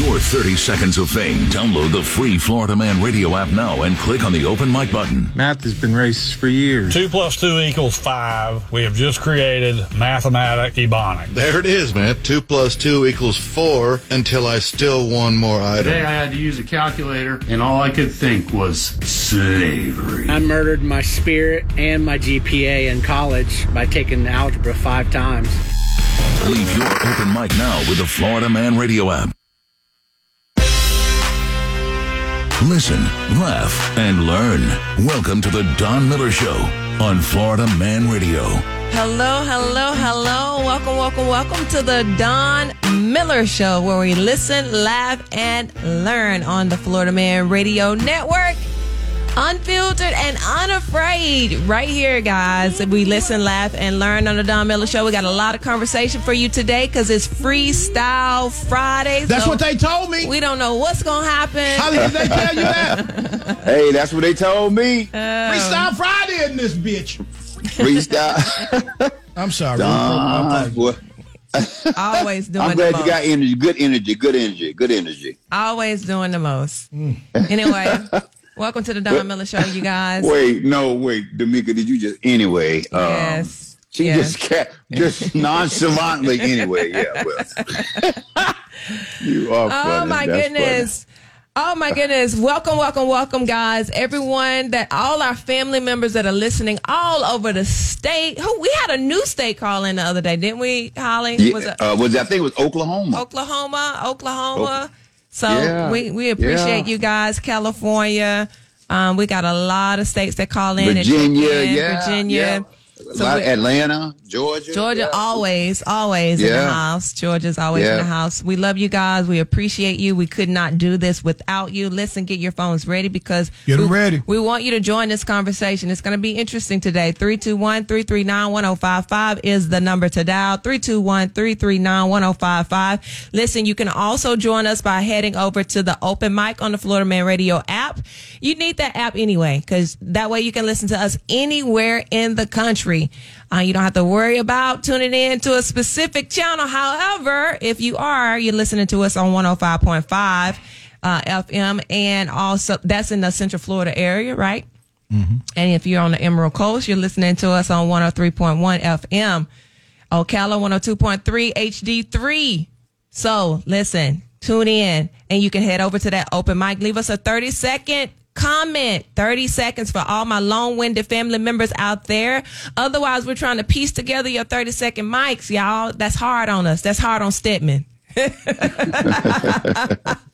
your 30 seconds of fame. Download the free Florida Man Radio app now and click on the open mic button. Math has been racist for years. Two plus two equals five. We have just created mathematic ebonics. There it is, man. Two plus two equals four until I still one more item. Today I had to use a calculator, and all I could think was slavery. I murdered my spirit and my GPA in college by taking algebra five times. Leave your open mic now with the Florida Man Radio app. Listen, laugh, and learn. Welcome to the Don Miller Show on Florida Man Radio. Hello, hello, hello. Welcome, welcome, welcome to the Don Miller Show, where we listen, laugh, and learn on the Florida Man Radio Network. Unfiltered and unafraid. Right here, guys. We listen, laugh, and learn on the Don Miller Show. We got a lot of conversation for you today because it's Freestyle Friday. That's so what they told me. We don't know what's going to happen. How did they tell you that? Hey, that's what they told me. Oh. Freestyle Friday in this bitch. Freestyle. I'm sorry. Don, boy. Always doing I'm the glad most. you got energy. Good energy. Good energy. Good energy. Always doing the most. Mm. Anyway, welcome to the Don Miller Show, you guys. Wait, no, wait, Demica, did you just anyway? Um, Yes. She yes. just kept just nonchalantly anyway. Yeah, well, you are funny. Oh my That's goodness. Oh my goodness. Welcome, welcome, welcome, guys. Everyone that all our family members that are listening all over the state. Who we had a new state call in the other day, didn't we, Holly? funny. Was Yeah, it uh, was I think it was Oklahoma. Oklahoma? Oklahoma. So Yeah. we, we appreciate Yeah. you guys. California. Um, we got a lot of states that call in. and Virginia, in. yeah, Virginia. Yeah. So Atlanta, Georgia, Georgia yeah. always, always in the house. Georgia's always in the house. We love you guys. We appreciate you. We could not do this without you. Listen, get your phones ready because Get 'em we, ready. We want you to join this conversation. It's going to be interesting today. 321-339-1055 is the number to dial. 321-339-1055. Listen, you can also join us by heading over to the open mic on the Florida Man Radio app. You need that app anyway because that way you can listen to us anywhere in the country. Uh, you don't have to worry about tuning in to a specific channel. However, if you are, you're listening to us on 105.5 uh, FM, and also that's in the Central Florida area, right? And if you're on the Emerald Coast, you're listening to us on 103.1 FM. Ocala 102.3 HD3. So listen, tune in, and you can head over to that open mic. Leave us a 30 second comment. 30 seconds for all my long-winded family members out there. Otherwise we're trying to piece together your 30 second mics y'all. That's hard on us. That's hard on stedman.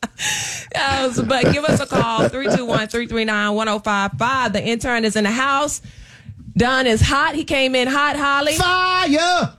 Yes, but give us a call. 321-339-1055 the intern is in the house. Don is hot. He came in hot holly. Fire.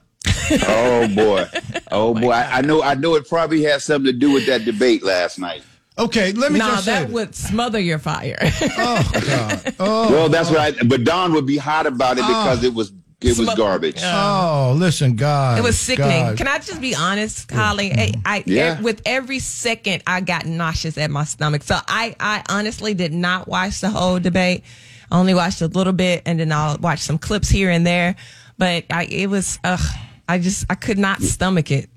Oh boy, oh, boy. I, I know. I know it probably has something to do with that debate last night. Okay, let me no just say. that this. would smother your fire Oh God. Oh. Well, that's oh. what I. But Don would be hot about it because oh. it was it was garbage. Oh, listen, God. It was sickening. God. Can I just be honest, Holly? I, I Yeah. e- with every second, I got nauseous at my stomach. So I, I honestly did not watch the whole debate. I only watched a little bit, and then I'll watch some clips here and there. But I, it was, ugh, I just, I could not stomach it.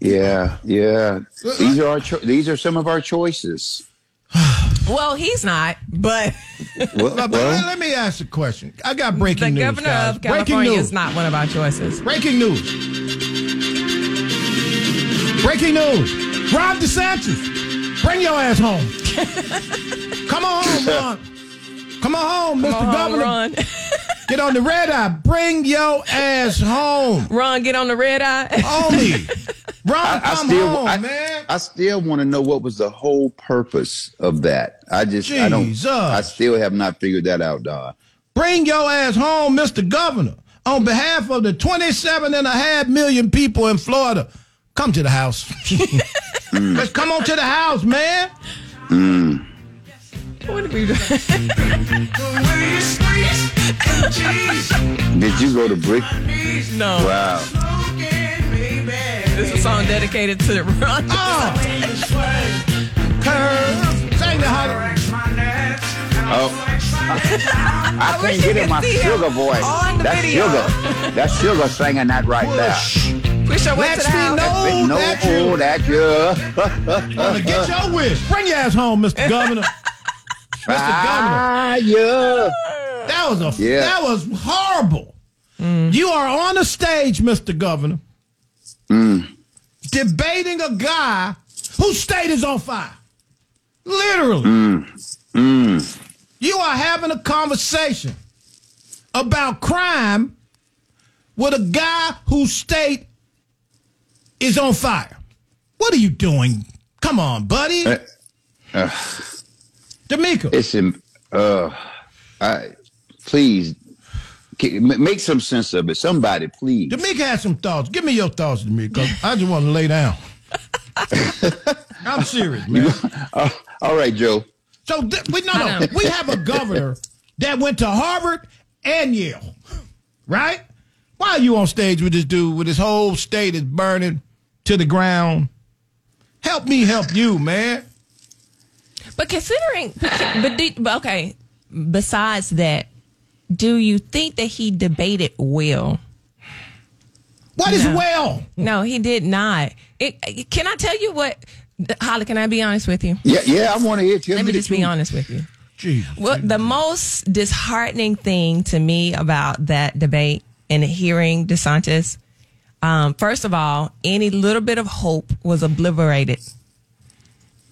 Yeah, yeah. Uh, these uh, are our. Cho- these are some of our choices. Well, he's not, but Well, But, but well, let, let me ask a question. I got breaking the news. governor guys. of breaking California news. is not one of our choices. Breaking news. Breaking news. Ron DeSantis, bring your ass home. Come on home, Ron. Come on home, Mr. Come on, Governor. Ron. Get on the red eye. Bring your ass home. Ron, get on the red eye. Only. Ron, I, I come still. home, I, man. I still want to know what was the whole purpose of that. I just. I don't. I still have not figured that out, Don. Bring your ass home, Mr. Governor. On behalf of the 27 and a half million people in Florida, come to the house. Let's mm. come on to the house, man. Mm. What are we doing? Did you go to brick? No, Wow. this is a song dedicated to Ron. Oh. Sing the Holly. Oh. I, wish can't get in my sugar voice. on That's video. sugar. That's sugar singing that right there. Push your way Let to the me house. know no, that you that you. wanna get your wish. Bring your ass home, Mr. Governor. Mr. Governor. Fire. That was a Yeah. that was horrible. Mm. You are on the stage, Mr. Governor, mm. debating a guy whose state is on fire. Literally. Mm. You are having a conversation about crime with a guy whose state is on fire. What are you doing? Come on, buddy. Uh, Demica. It's im- uh, I please make some sense of it. Somebody, please. Demica has some thoughts. Give me your thoughts, Demica. I just want to lay down. I'm serious, man. Uh, all right, Joe. So th- we no no know. we have a governor that went to Harvard and Yale, right? Why are you on stage with this dude with his whole state is burning to the ground? Help me help you, man. But considering, but, do, but okay. Besides that, do you think that he debated well? What is No. well? No, he did not. It, can I tell you what, Holly? Can I be honest with you? Yeah, yeah. I want to hear. Tell Let me the just be honest with you. Jesus. Well, the most disheartening thing to me about that debate and hearing DeSantis, um, first of all, any little bit of hope was obliterated,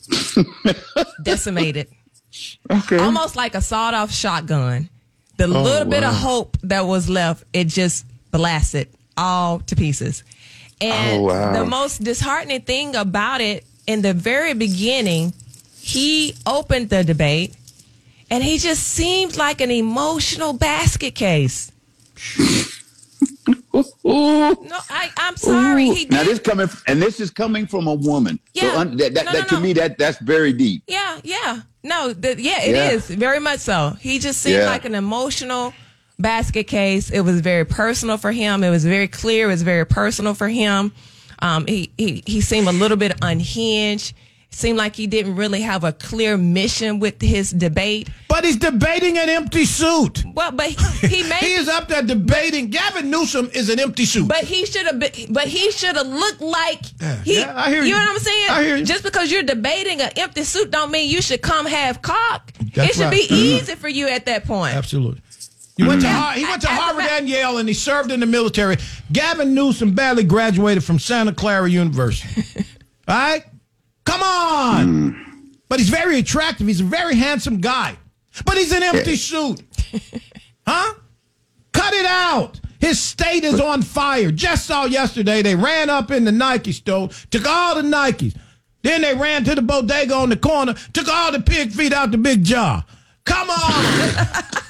decimated, Okay. almost like a sawed-off shotgun. The oh, little bit of hope that was left, it just blasted all to pieces. And Oh, wow. the most disheartening thing about it, in the very beginning, he opened the debate and he just seemed like an emotional basket case. No, I, I'm sorry. Ooh. Now this coming, and this is coming from a woman. Yeah. So un- that, that, No, that no, to no. me, that that's very deep. Yeah, yeah. No, the, yeah, it Yeah. is very much so. He just seemed Yeah. like an emotional basket case. It was very personal for him. It was very clear. It was very personal for him. Um, he, he he seemed a little bit unhinged. Seemed like he didn't really have a clear mission with his debate. But he's debating an empty suit. Well, but he made He is up there debating. Gavin Newsom is an empty suit. But he should have been. But he should have looked like he. Yeah, I hear you. You know what I'm saying? I hear you. Just because you're debating an empty suit, don't mean you should come half cock. That's it should right. be easy for you at that point. Absolutely. Mm-hmm. He went to he went to Harvard and Yale, and he served in the military. Gavin Newsom barely graduated from Santa Clara University. All right, come on. But he's very attractive. He's a very handsome guy. But he's an empty suit, huh? Cut it out. His state is on fire. Just saw yesterday they ran up in the Nike store, took all the Nikes. Then they ran to the bodega on the corner, took all the pig feet out the big jar. Come on.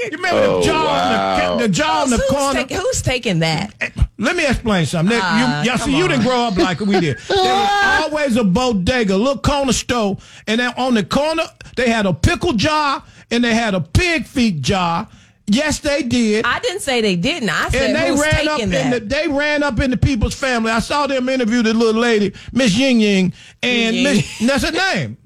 You remember Oh, the jar, wow. on the, the jar on the who's, corner? take- who's taking that? Eh, Let me explain something. Ah, you, y'all come see, you didn't grow up like we did. There was always a bodega, a little corner store, and then on the corner they had a pickle jar and they had a pig feet jar. Yes, they did. I didn't say they didn't. I said and they ran up taking in the they ran up in the people's family. I saw them interview the little lady, Miss Ying Ying, and Ying Miss, that's her name.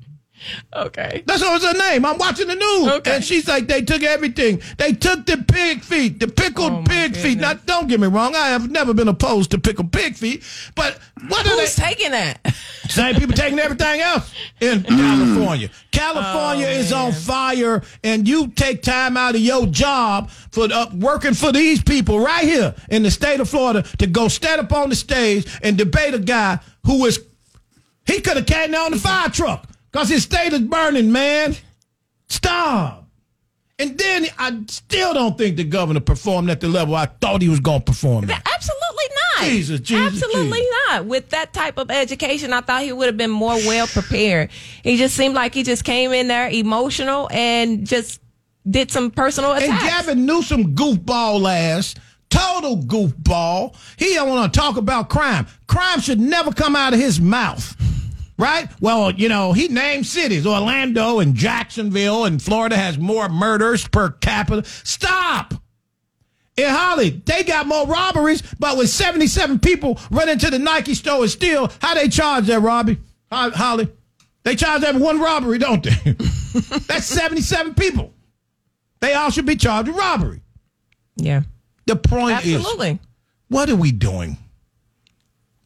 Okay. That's what was her name. I'm watching the news. Okay. And she's like, they took everything. They took the pig feet, the pickled Oh, pig feet. Now, don't get me wrong. I have never been opposed to pickled pig feet. But what are they? Who's taking that? Same people taking everything else in California. California Oh, is on fire, and you take time out of your job for uh, working for these people right here in the state of Florida to go stand up on the stage and debate a guy who is he could have came down on the fire truck because his state is burning, man. Stop. And then I still don't think the governor performed at the level I thought he was going to perform at. Absolutely not. Jesus, Jesus, Absolutely Jesus. not. With that type of education, I thought he would have been more well prepared. He just seemed like he just came in there emotional and just did some personal attacks. And Gavin Newsom goofball ass, total goofball. He don't want to talk about crime. Crime should never come out of his mouth. Right? Well, you know, he named cities. Orlando and Jacksonville and Florida has more murders per capita. Stop. In Holly, they got more robberies, but with 77 people run into the Nike store and steal, how they charge that, Robbie? Holly? They charge that one robbery, don't they? That's 77 people. They all should be charged with robbery. yeah. The point is, Absolutely. what are we doing?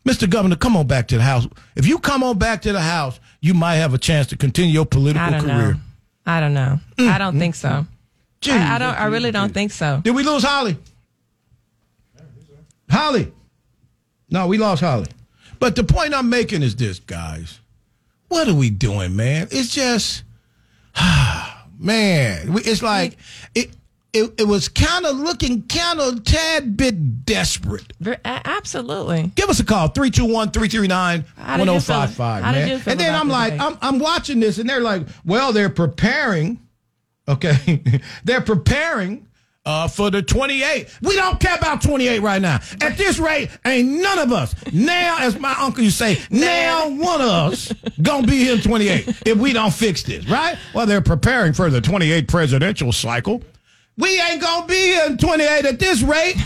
Mr. Governor, come on back to the house. If you come on back to the house, you might have a chance to continue your political I don't career. know. I don't know. I mm, don't mm. think so. Gee, I, I don't. I really don't think so. Did we lose Holly? Holly. No, we lost Holly. But the point I'm making is this, guys. What are we doing, man? It's just, man. It's like it. It, it was kind of looking kind of tad bit desperate. Ver- Absolutely. Give us a call, 321 339 How did you feel- 1055, how did you man. And then I'm like. I'm, I'm watching this, and they're like, well, they're preparing, okay? they're preparing uh, for the 28. We don't care about 28 right now. At this rate, ain't none of us, now, as my uncle used to say, now one of us gonna be in 28 if we don't fix this, right? Well, they're preparing for the 28 presidential cycle. We ain't gonna be here in 28 at this rate.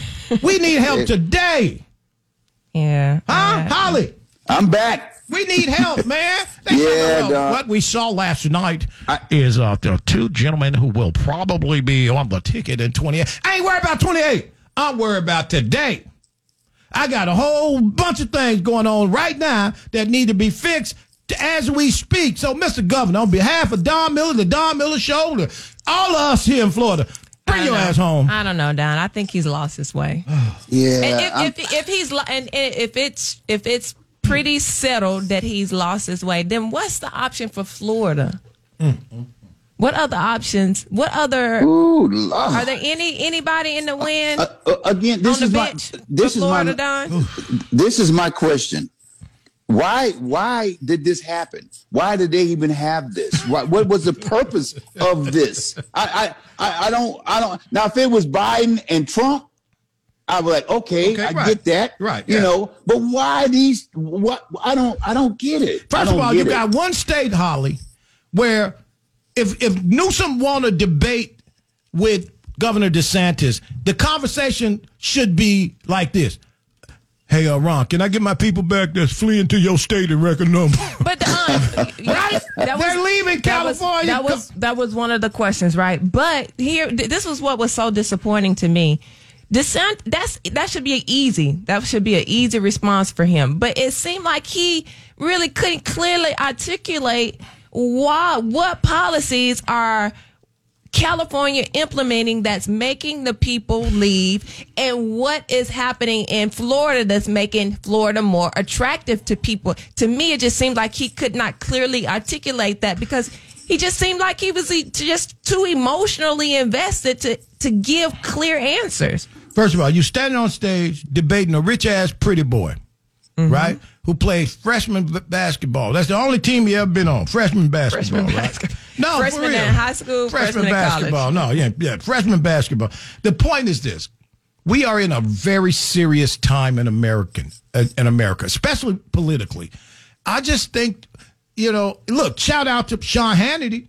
We need help today. Yeah. Huh? Uh, Holly, I'm back. we need help, man. They Yeah, said, well, dog. what we saw last night is uh, the two gentlemen who will probably be on the ticket in 28. I ain't worried about 28. I'm worried about today. I got a whole bunch of things going on right now that need to be fixed as we speak. So, Mr. Governor, on behalf of Don Miller, the Don Miller Show, all of us here in Florida, I bring your know. ass home. I don't know, Don. I think he's lost his way. Yeah. And if, if if he's and and if it's if it's pretty settled that he's lost his way, then what's the option for Florida? What other options? What other Ooh, Lord. are there any anybody in the wind Uh, uh, again, this on the is my this for is Florida, my Don? this is my question. Why why did this happen? Why did they even have this? What, what was the purpose of this? I, I I I don't I don't now if it was Biden and Trump, I was like, okay, Okay, I right. get that. Right, You yeah. know, but why these what I don't I don't get it. First of all, you it. got one state, Holly, where if if Newsom want to debate with Governor DeSantis, the conversation should be like this. Hey, uh, Ron, can I get my people back that's fleeing to your state and record number? But Don, right? They're leaving that was- California. That was, that was one of the questions, right? But here, th- this was what was so disappointing to me. DeSantis, that's that should be an easy. That should be an easy response for him. But it seemed like he really couldn't clearly articulate why what policies are California implementing that's making the people leave and what is happening in Florida that's making Florida more attractive to people. To me, it just seemed like he could not clearly articulate that because he just seemed like he was just too emotionally invested to, to give clear answers. First of all, you standing on stage debating a rich ass pretty boy, Mm-hmm. right? Who plays freshman basketball. That's the only team he ever been on. Freshman basketball. Freshman right? basketball. No, for Freshman real. in high school, freshman in college. basketball. No, yeah, yeah, freshman basketball. The point is this: we are in a very serious time in American uh, in America, especially politically. I just think, you know, look, shout out to Sean Hannity,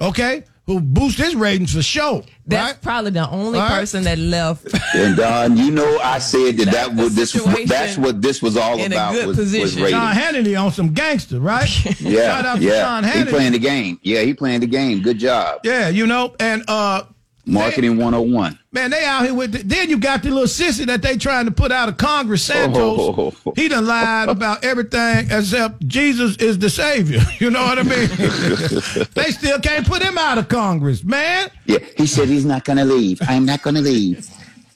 okay, who boost his ratings for show. That's right? probably the only All right. person that left. And Don, you know, I said that that That's the was this. That's what this was all in a about. good was, was position. ratings. Sean Hannity on some gangster, right? Yeah, Shout out to yeah. Sean he playing the game. Yeah, he playing the game. Good job. yeah, you know, and uh, Marketing 101. Man, they out here with. The, then you got the little sissy that they trying to put out of Congress, Santos. Oh. He done lied about everything except Jesus is the Savior. You know what I mean? they still can't put him out of Congress, man. Yeah, he said he's not going to leave. I'm not going to leave.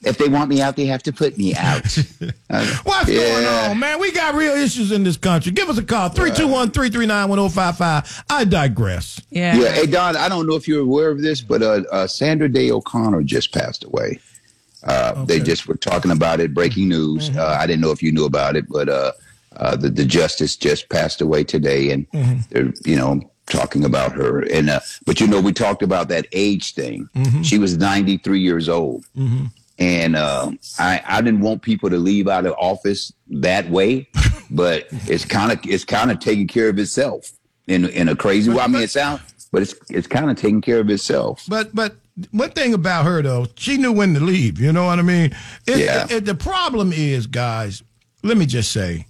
If they want me out, they have to put me out. Uh, What's yeah. going on, man? We got real issues in this country. Give us a call 321 339 1055. I digress. Yeah. Yeah, hey Don, I don't know if you're aware of this, but uh, uh, Sandra Day O'Connor just passed away. Uh, They just were talking about it, breaking news. Uh, I didn't know if you knew about it, but uh, uh, the the justice just passed away today, and they're you know talking about her. And uh, but you know we talked about that age thing. She was 93 years old, and uh, I I didn't want people to leave out of office that way, but it's kind of it's kind of taking care of itself in in a crazy way. I mean, it sounds, but it's it's kind of taking care of itself. But but one thing about her though, she knew when to leave. You know what I mean? It, Yeah. it- it- the problem is, guys. Let me just say,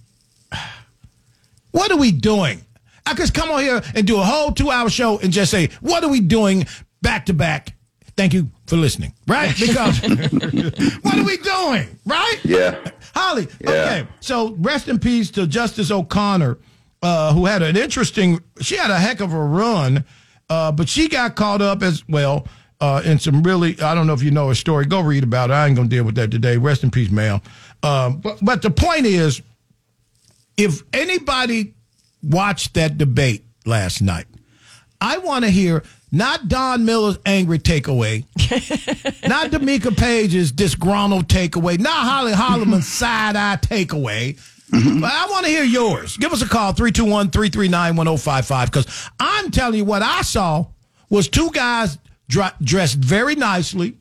what are we doing? I could come on here and do a whole two-hour show and just say, what are we doing back to back? Thank you for listening. Right? Because what are we doing? Right? Yeah. Holly. Yeah. Okay. So rest in peace to Justice O'Connor, uh, who had an interesting. She had a heck of a run, uh, but she got caught up as well uh, in some really. I don't know if you know her story. Go read about it. I ain't gonna deal with that today. Rest in peace, ma'am. Um, but but the point is, if anybody watched that debate last night, I want to hear not Don Miller's angry takeaway, not Demica Paige's disgruntled takeaway, not Holly Holloman's side eye takeaway. Mm-hmm. But I want to hear yours. Give us a call, 321 339 1055. Because I'm telling you, what I saw was two guys dr- dressed very nicely,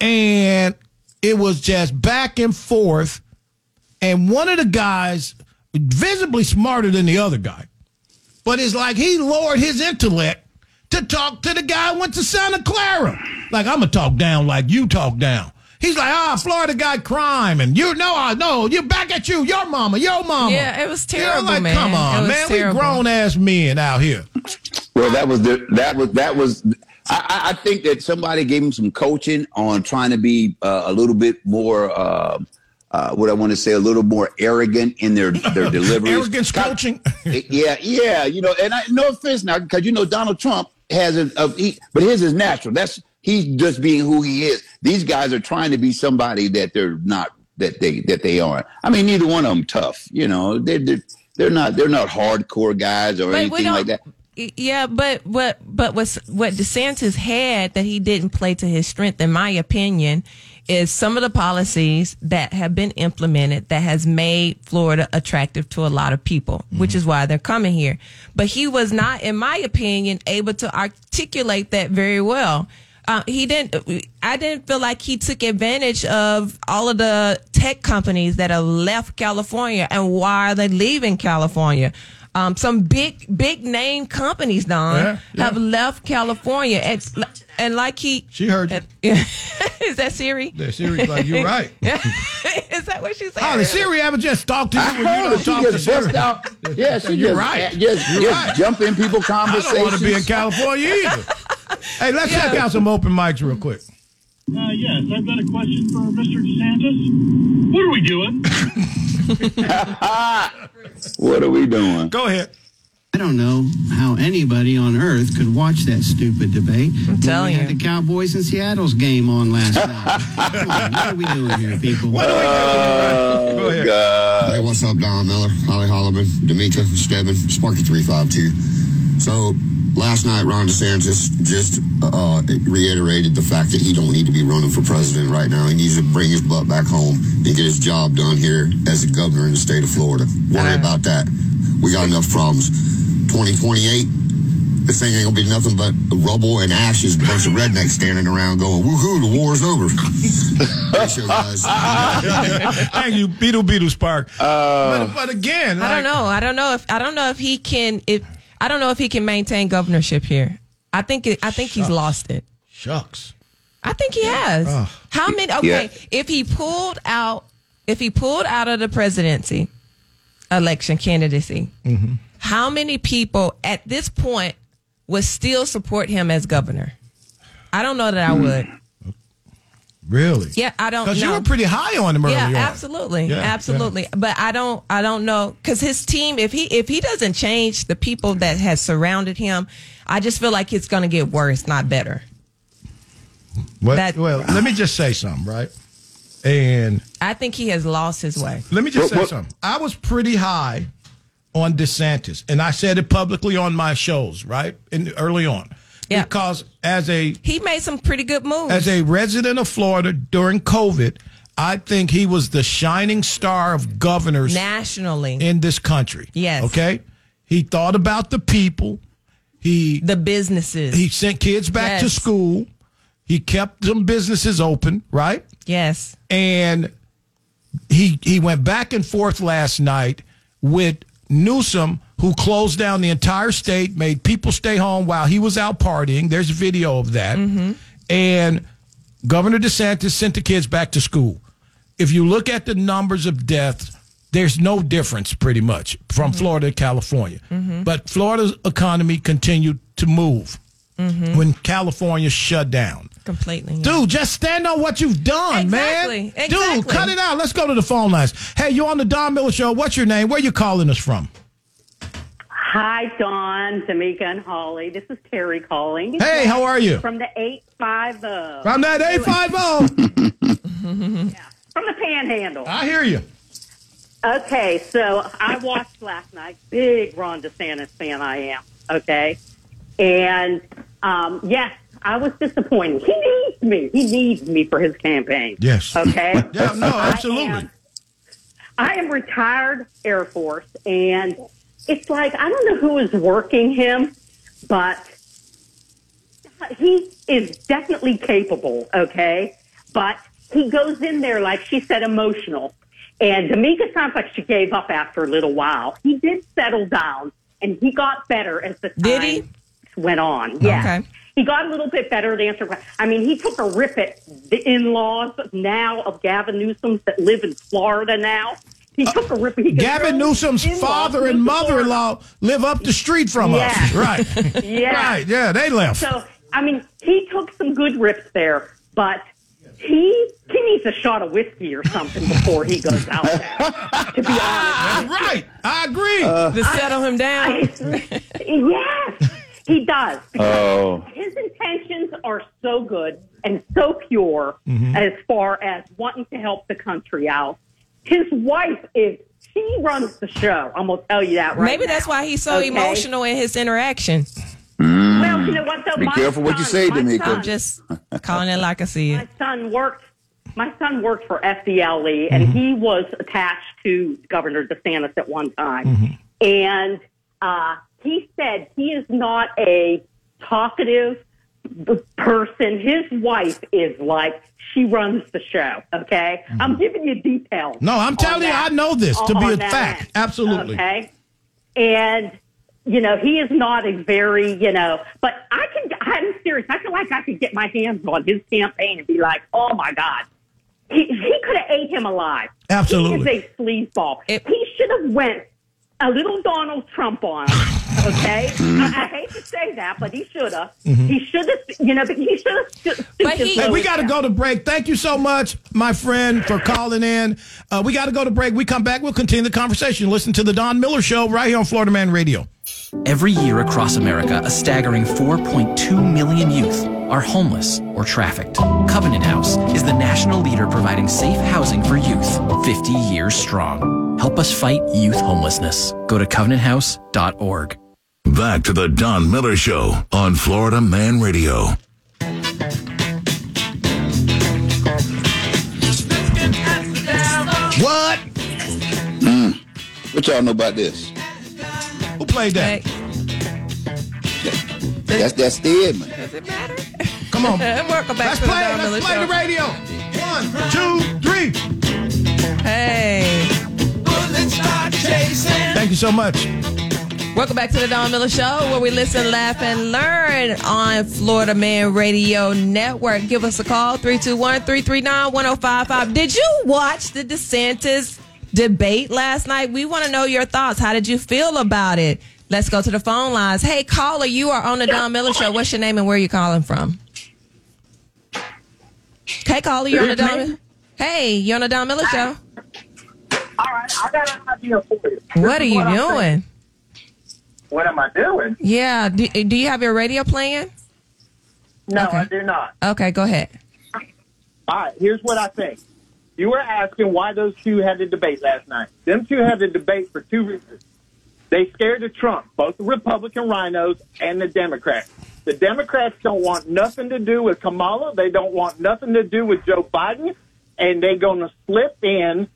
and it was just back and forth. And one of the guys, visibly smarter than the other guy, but it's like he lowered his intellect to talk to the guy who went to Santa Clara. Like, I'm going to talk down like you talk down. He's like, ah, Florida guy crime, and you know, I know, you back at you, your mama, your mama. Yeah, it was You know, terrible, like, man. come on, man, terrible. we grown ass men out here. Well, that was the that was that was. I, I- I think that somebody gave him some coaching on trying to be uh, a little bit more. Uh, uh, what I want to say, a little more arrogant in their their deliveries. Arrogance coaching. yeah, yeah, you know, and I, no offense now, because you know Donald Trump has a, a he, but his is natural. That's he's just being who he is. These guys are trying to be somebody that they're not that they that they aren't. I mean, neither one of them tough. You know, they're they're, they're not they're not hardcore guys or But anything like that. Yeah, but what but what's what DeSantis had that he didn't play to his strength, in my opinion, is some of the policies that have been implemented that has made Florida attractive to a lot of people, which is why they're coming here. But he was not, in my opinion, able to articulate that very well. Uh, he didn't. I didn't feel like he took advantage of all of the tech companies that have left California and why are they leaving California. Um, some big, big name companies, Don, Yeah, yeah. have left California. And, and like he, She heard you. is that Siri? Yeah, Siri's like, you're right. is that what she's saying? Oh, the Siri ever just talk to you I when you heard don't she talk to Siri? bust out. Yeah, she You're just, right. just, You're just right. jump in people conversations. I don't want to be in California either. hey, let's check out some open mics real quick. Uh, yes, I've got a question for Mr. DeSantis. What are we doing? What are we doing? Go ahead. I don't know how anybody on earth could watch that stupid debate. I'm telling we had the Cowboys and Seattle's game on last night. Come on, what are we doing here, people? What are we doing? Go ahead. God. Hey, what's up, Don Miller, Holly Holloman, Demica, Stebbin, Sparky 352. So, last night, Ron DeSantis just uh, reiterated the fact that he don't need to be running for president right now. He needs to bring his butt back home and get his job done here as the governor in the state of Florida. Worry about that. We got enough problems. 2028, this thing ain't gonna be nothing but rubble and ashes, a bunch of rednecks standing around going, woohoo, the war's over. Thanks, you guys. Thank you, Beetle Beetle Spark. Uh, but, but again, I don't know. I don't know if I don't know if he can. If I don't know if he can maintain governorship here. I think it, I think he's lost it. Shucks. I think he has. How many? Okay, Yeah. if he pulled out, if he pulled out of the presidency election candidacy, mm-hmm. how many people at this point would still support him as governor? I don't know that I would. Mm. Really? Yeah, I don't know Because you were pretty high on him yeah, absolutely, Yeah, absolutely. But I don't, I don't know because his team, if he if he doesn't change the people that has surrounded him, I just feel like it's going to get worse, not better. Well, that- well, let me just say something, right? And I think he has lost his way. let me just say something. I was pretty high on DeSantis, and I said it publicly on my shows, right? In, early on. Yeah. Because as a He made some pretty good moves. as a resident of Florida during COVID, I think he was the shining star of governors nationally, in this country. Yes. Okay. He thought about the people. He the businesses. he sent kids back to school. He kept some businesses open, right? yes, And he he went back and forth last night with Newsom, who closed down the entire state, made people stay home while he was out partying. There's video of that. Mm-hmm. And Governor DeSantis sent the kids back to school. If you look at the numbers of deaths, there's no difference pretty much from mm-hmm. Florida to California. Mm-hmm. But Florida's economy continued to move when California shut down. Completely. yeah. Dude, just stand on what you've done, Exactly, man. Dude, cut it out. Let's go to the phone lines. Hey, you on the Don Miller Show. What's your name? Where you calling us from? Hi, Don, Tamika, and Holly. This is Terry calling. Hey, how are you? From the 850. From that 850. yeah, From the panhandle. I hear you. Okay, so I watched last night. Big Ron DeSantis fan I am. Okay. And, um, yes, I was disappointed. He needs me. He needs me for his campaign. Yes. Okay. Yeah, no, I absolutely. am- I am retired Air Force, and it's like I don't know who is working him, but he is definitely capable. Okay, but he goes in there like she said, emotional. And Demica sounds like she gave up after a little while. He did settle down, and he got better as the time Did he? went on. Yeah. Okay. He got a little bit better at answering. que- I mean, he took a rip at the in-laws now of Gavin Newsom's that live in Florida now. He took a rip. He Gavin Newsom's father and mother-in-law live up the street from Yeah. us. Right. Yeah. Right. Yeah, they left. So, I mean, he took some good rips there, but he he needs a shot of whiskey or something before he goes out there. to be honest, right? I agree. to settle him down. yes, he does. Oh. His intentions are so good and so pure Mm-hmm. as far as wanting to help the country out. His wife is she runs the show. I'm gonna tell you that right. Maybe now. that's why he's so Okay? emotional in his interaction. Well, you know what though? Be My careful what you say, my Demica. son- I'm just calling it like I see it. my son worked my son worked for FDLE and he was attached to Governor DeSantis at one time. And uh, he said he is not a talkative person. His wife is like she runs the show. Okay, mm-hmm. I'm giving you details. No, I'm on telling you, that- I know this to be a fact. end. Absolutely. Okay, and you know he is not a very you know, but I can. I'm serious. I feel like I could get my hands on his campaign and be like, oh my god. He, he could have ate him alive. Absolutely. He is a sleazeball. he should have went a little Donald Trump on him. Okay, I, I hate to say that, but he should have. Mhm. He should have. You know, but he should have. Hey, we got to go to break. Thank you so much, my friend, for calling in. Uh, we got to go to break. We come back. We'll continue the conversation. Listen to the Don Miller Show right here on Florida Man Radio. Every year across America, a staggering 4.2 million youth are homeless or trafficked. Covenant House is the national leader providing safe housing for youth, 50 years strong. Help us fight youth homelessness. Go to covenanthouse.org. Back to the Don Miller Show on Florida Man Radio. What? Mm. What y'all know about this? Who played that? That's that's dead, man. Does it matter? Come on. Let's to the play it. Don Miller Let's play Show. the radio. One, two, three. Hey. Thank you so much. Welcome back to the Don Miller Show, where we listen, laugh, and learn on Florida Man Radio Network. Give us a call, 321-339-1055. Did you watch the DeSantis debate last night? We want to know your thoughts. How did you feel about it? Let's go to the phone lines. Hey, caller, you are on the Don Miller Show. What's your name and where are you calling from? Hey, caller, you're on the Don Hey, you're on the Don Miller Show. All right, I got an idea for you. What are you I'm doing? What am I doing? Yeah. Do, do you have your radio playing? No, Okay. I do not. Okay, go ahead. All right, here's what I think. You were asking why those two had the debate last night. Them two had the debate for two reasons. They scared of Trump, both the Republican RINOs and the Democrats. The Democrats don't want nothing to do with Kamala. They don't want nothing to do with Joe Biden. And they're going to slip in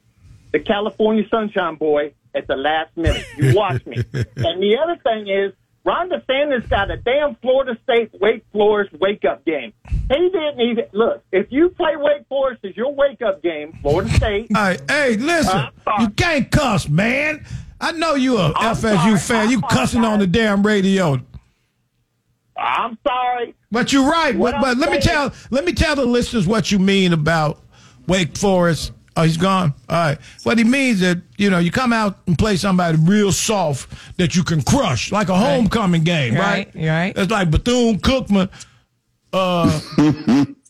the California Sunshine Boy at the last minute. You watch me. and the other thing is, Ron DeSantis got a damn Florida State Wake Forest wake up game. He didn't even look. If you play Wake Forest as your wake up game, Florida State. Hey, hey, listen. You can't cuss, man. I know you a FSU fan. You cussing on the damn radio. I'm sorry. But you're right. What But, but let me tell let me tell the listeners what you mean about Wake Forest. Oh, he's gone. All right. What he means that you know you come out and play somebody real soft that you can crush, like a homecoming game, right? Right, right. It's like Bethune Cookman, uh,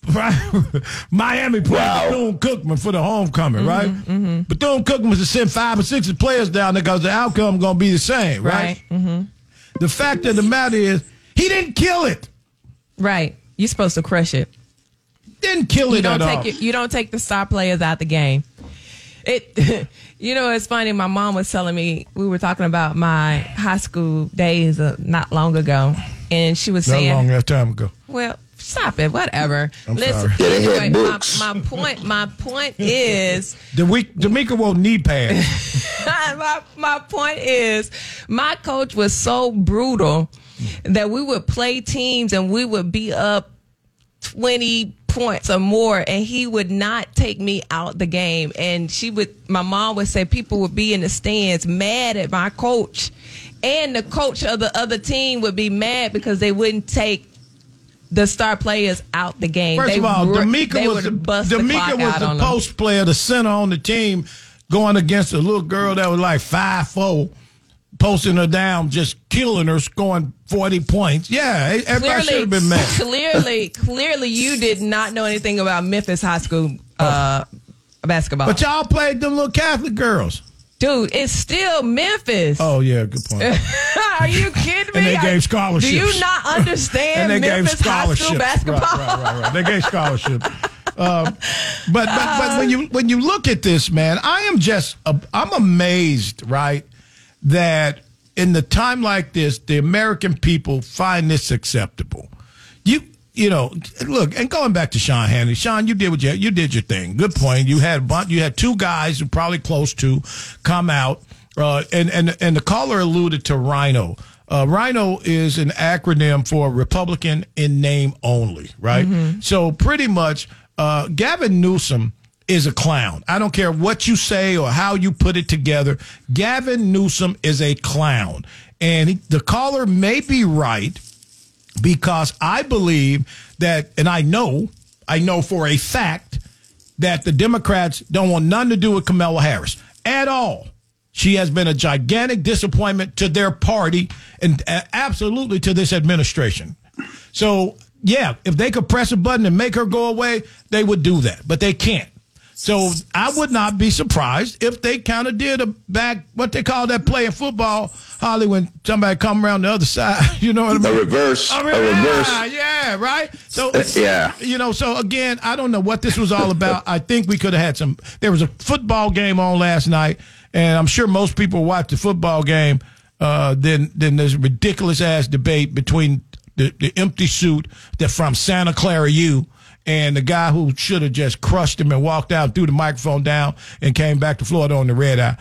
Miami played Bethune Cookman for the homecoming, right? Mm-hmm. Bethune Cookman was to send five or six players down there because the outcome going to be the same, right? Mm-hmm. The fact of the matter is, he didn't kill it. Right. You're supposed to crush it. Didn't kill You it don't at take all. it, you don't take the star players out the game. It you know it's funny my mom was telling me we were talking about my high school days uh, not long ago and she was Not saying long that time ago. well stop it whatever I'm listen sorry. Yeah, they had anyway, my, books. my point my point is The week, Demica won't knee pads. my, my point is my coach was so brutal that we would play teams and we would be up 20 points or more and he would not take me out the game and she would my mom would say people would be in the stands mad at my coach and the coach of the other team would be mad because they wouldn't take the star players out the game. First they of all, Demica was the, would the Demica clock was the on them. post player, the center on the team, going against a little girl that was like five four, posting her down, just killing her, scoring forty points. Yeah, everybody should have been mad. Clearly, clearly, you did not know anything about Memphis high school uh, basketball. But y'all played them little Catholic girls. Dude, it's still Memphis. Oh yeah, good point. Are you kidding me? And they gave scholarships. Do you not understand and they gave Memphis high scholarships. school basketball? Right, right, right, right. They gave scholarships. Um, but but but when you when you look at this, man, I am just uh, I'm amazed, right, that in the time like this, the American people find this acceptable. You you know, look, and going back to Sean Hannity, Sean, you did what you you did your thing. Good point. You had you had two guys who probably close to come out, uh, and and and the caller alluded to RINO. Uh, RINO is an acronym for Republican in name only, right? So pretty much, uh, Gavin Newsom is a clown. I don't care what you say or how you put it together. Gavin Newsom is a clown, and he, the caller may be right because I believe that, and I know, I know for a fact that the Democrats don't want nothing to do with Kamala Harris at all. She has been a gigantic disappointment to their party and absolutely to this administration. So, yeah, if they could press a button and make her go away, they would do that, but they can't. So I would not be surprised if they kind of did a back what they call that play in football, Holly, when somebody come around the other side. You know what I mean? A reverse. A A reverse. Yeah, right. So yeah. you know. So again, I don't know what this was all about. I think we could have had some. There was a football game on last night, and I'm sure most people watched the football game. Uh, then then there's a ridiculous ass debate between the, the empty suit that from Santa Clara U. And the guy who should have just crushed him and walked out, threw the microphone down, and came back to Florida on the red eye.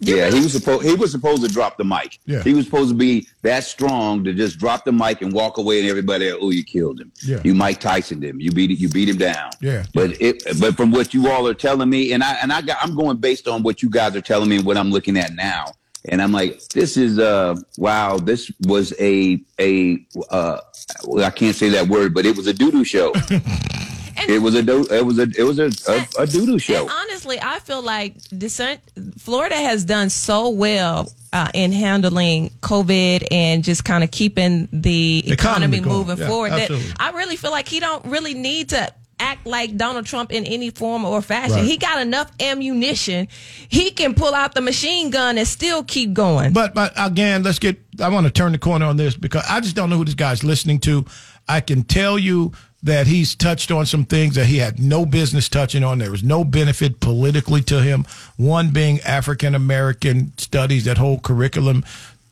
Yeah, he was supposed he was supposed to drop the mic. Yeah. He was supposed to be that strong to just drop the mic and walk away, and everybody, oh, you killed him. Yeah. You Mike Tyson him. You beat you beat him down. Yeah. But it but from what you all are telling me, and I and I got I'm going based on what you guys are telling me and what I'm looking at now. And I'm like, this is uh wow, this was a a uh well, I can't say that word, but it was a doo doo show. it was a do it was a it was a a, a doo doo show. And honestly, I feel like DeSantis, Florida has done so well uh, in handling COVID and just kind of keeping the Economy economy, going. moving Yeah, forward. That. I really feel like he don't really need to act like Donald Trump in any form or fashion. Right. He got enough ammunition. He can pull out the machine gun and still keep going. But but again, let's get. I want to turn the corner on this because I just don't know who this guy's listening to. I can tell you that he's touched on some things that he had no business touching on. There was no benefit politically to him. One being African American studies, that whole curriculum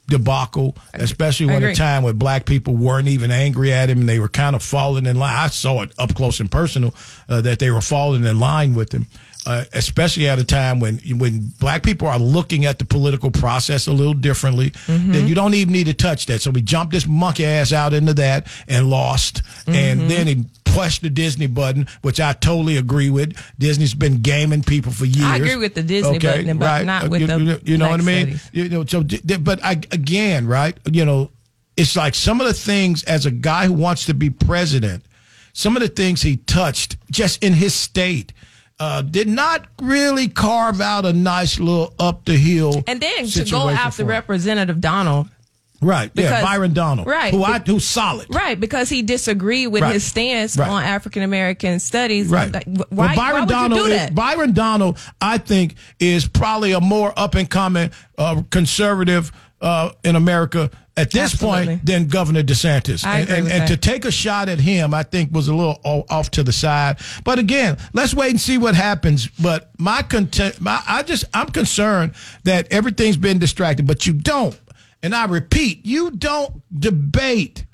debacle, especially when a time when black people weren't even angry at him and they were kind of falling in line. I saw it up close and personal uh, that they were falling in line with him. Uh, especially at a time when when black people are looking at the political process a little differently, mm-hmm. then you don't even need to touch that. So we jumped this monkey ass out into that and lost, and mm-hmm. then he pushed the Disney button, which I totally agree with. Disney's been gaming people for years. I agree with the Disney button, but not uh, with you, the you- know what I mean? studies. You know, so but I, again, right? You know, it's like some of the things as a guy who wants to be president, some of the things he touched just in his state. Uh, did not really carve out a nice little up the hill. And then to go after. Representative Donald, Right. yeah. Byron Donald. Right. Who I who's solid. Right, because he disagreed with Right. his stance Right. on African American studies. Right. Like, wh- well, why, Byron why would Donald, you do is- that? Byron Donald, I think, is probably a more up and coming uh, conservative uh, in America at this Absolutely. point than Governor DeSantis. And and, and to take a shot at him, I think, was a little off to the side. But again, let's wait and see what happens. But my content, my, I just, I'm concerned that everything's been distracted. But you don't, and I repeat, you don't debate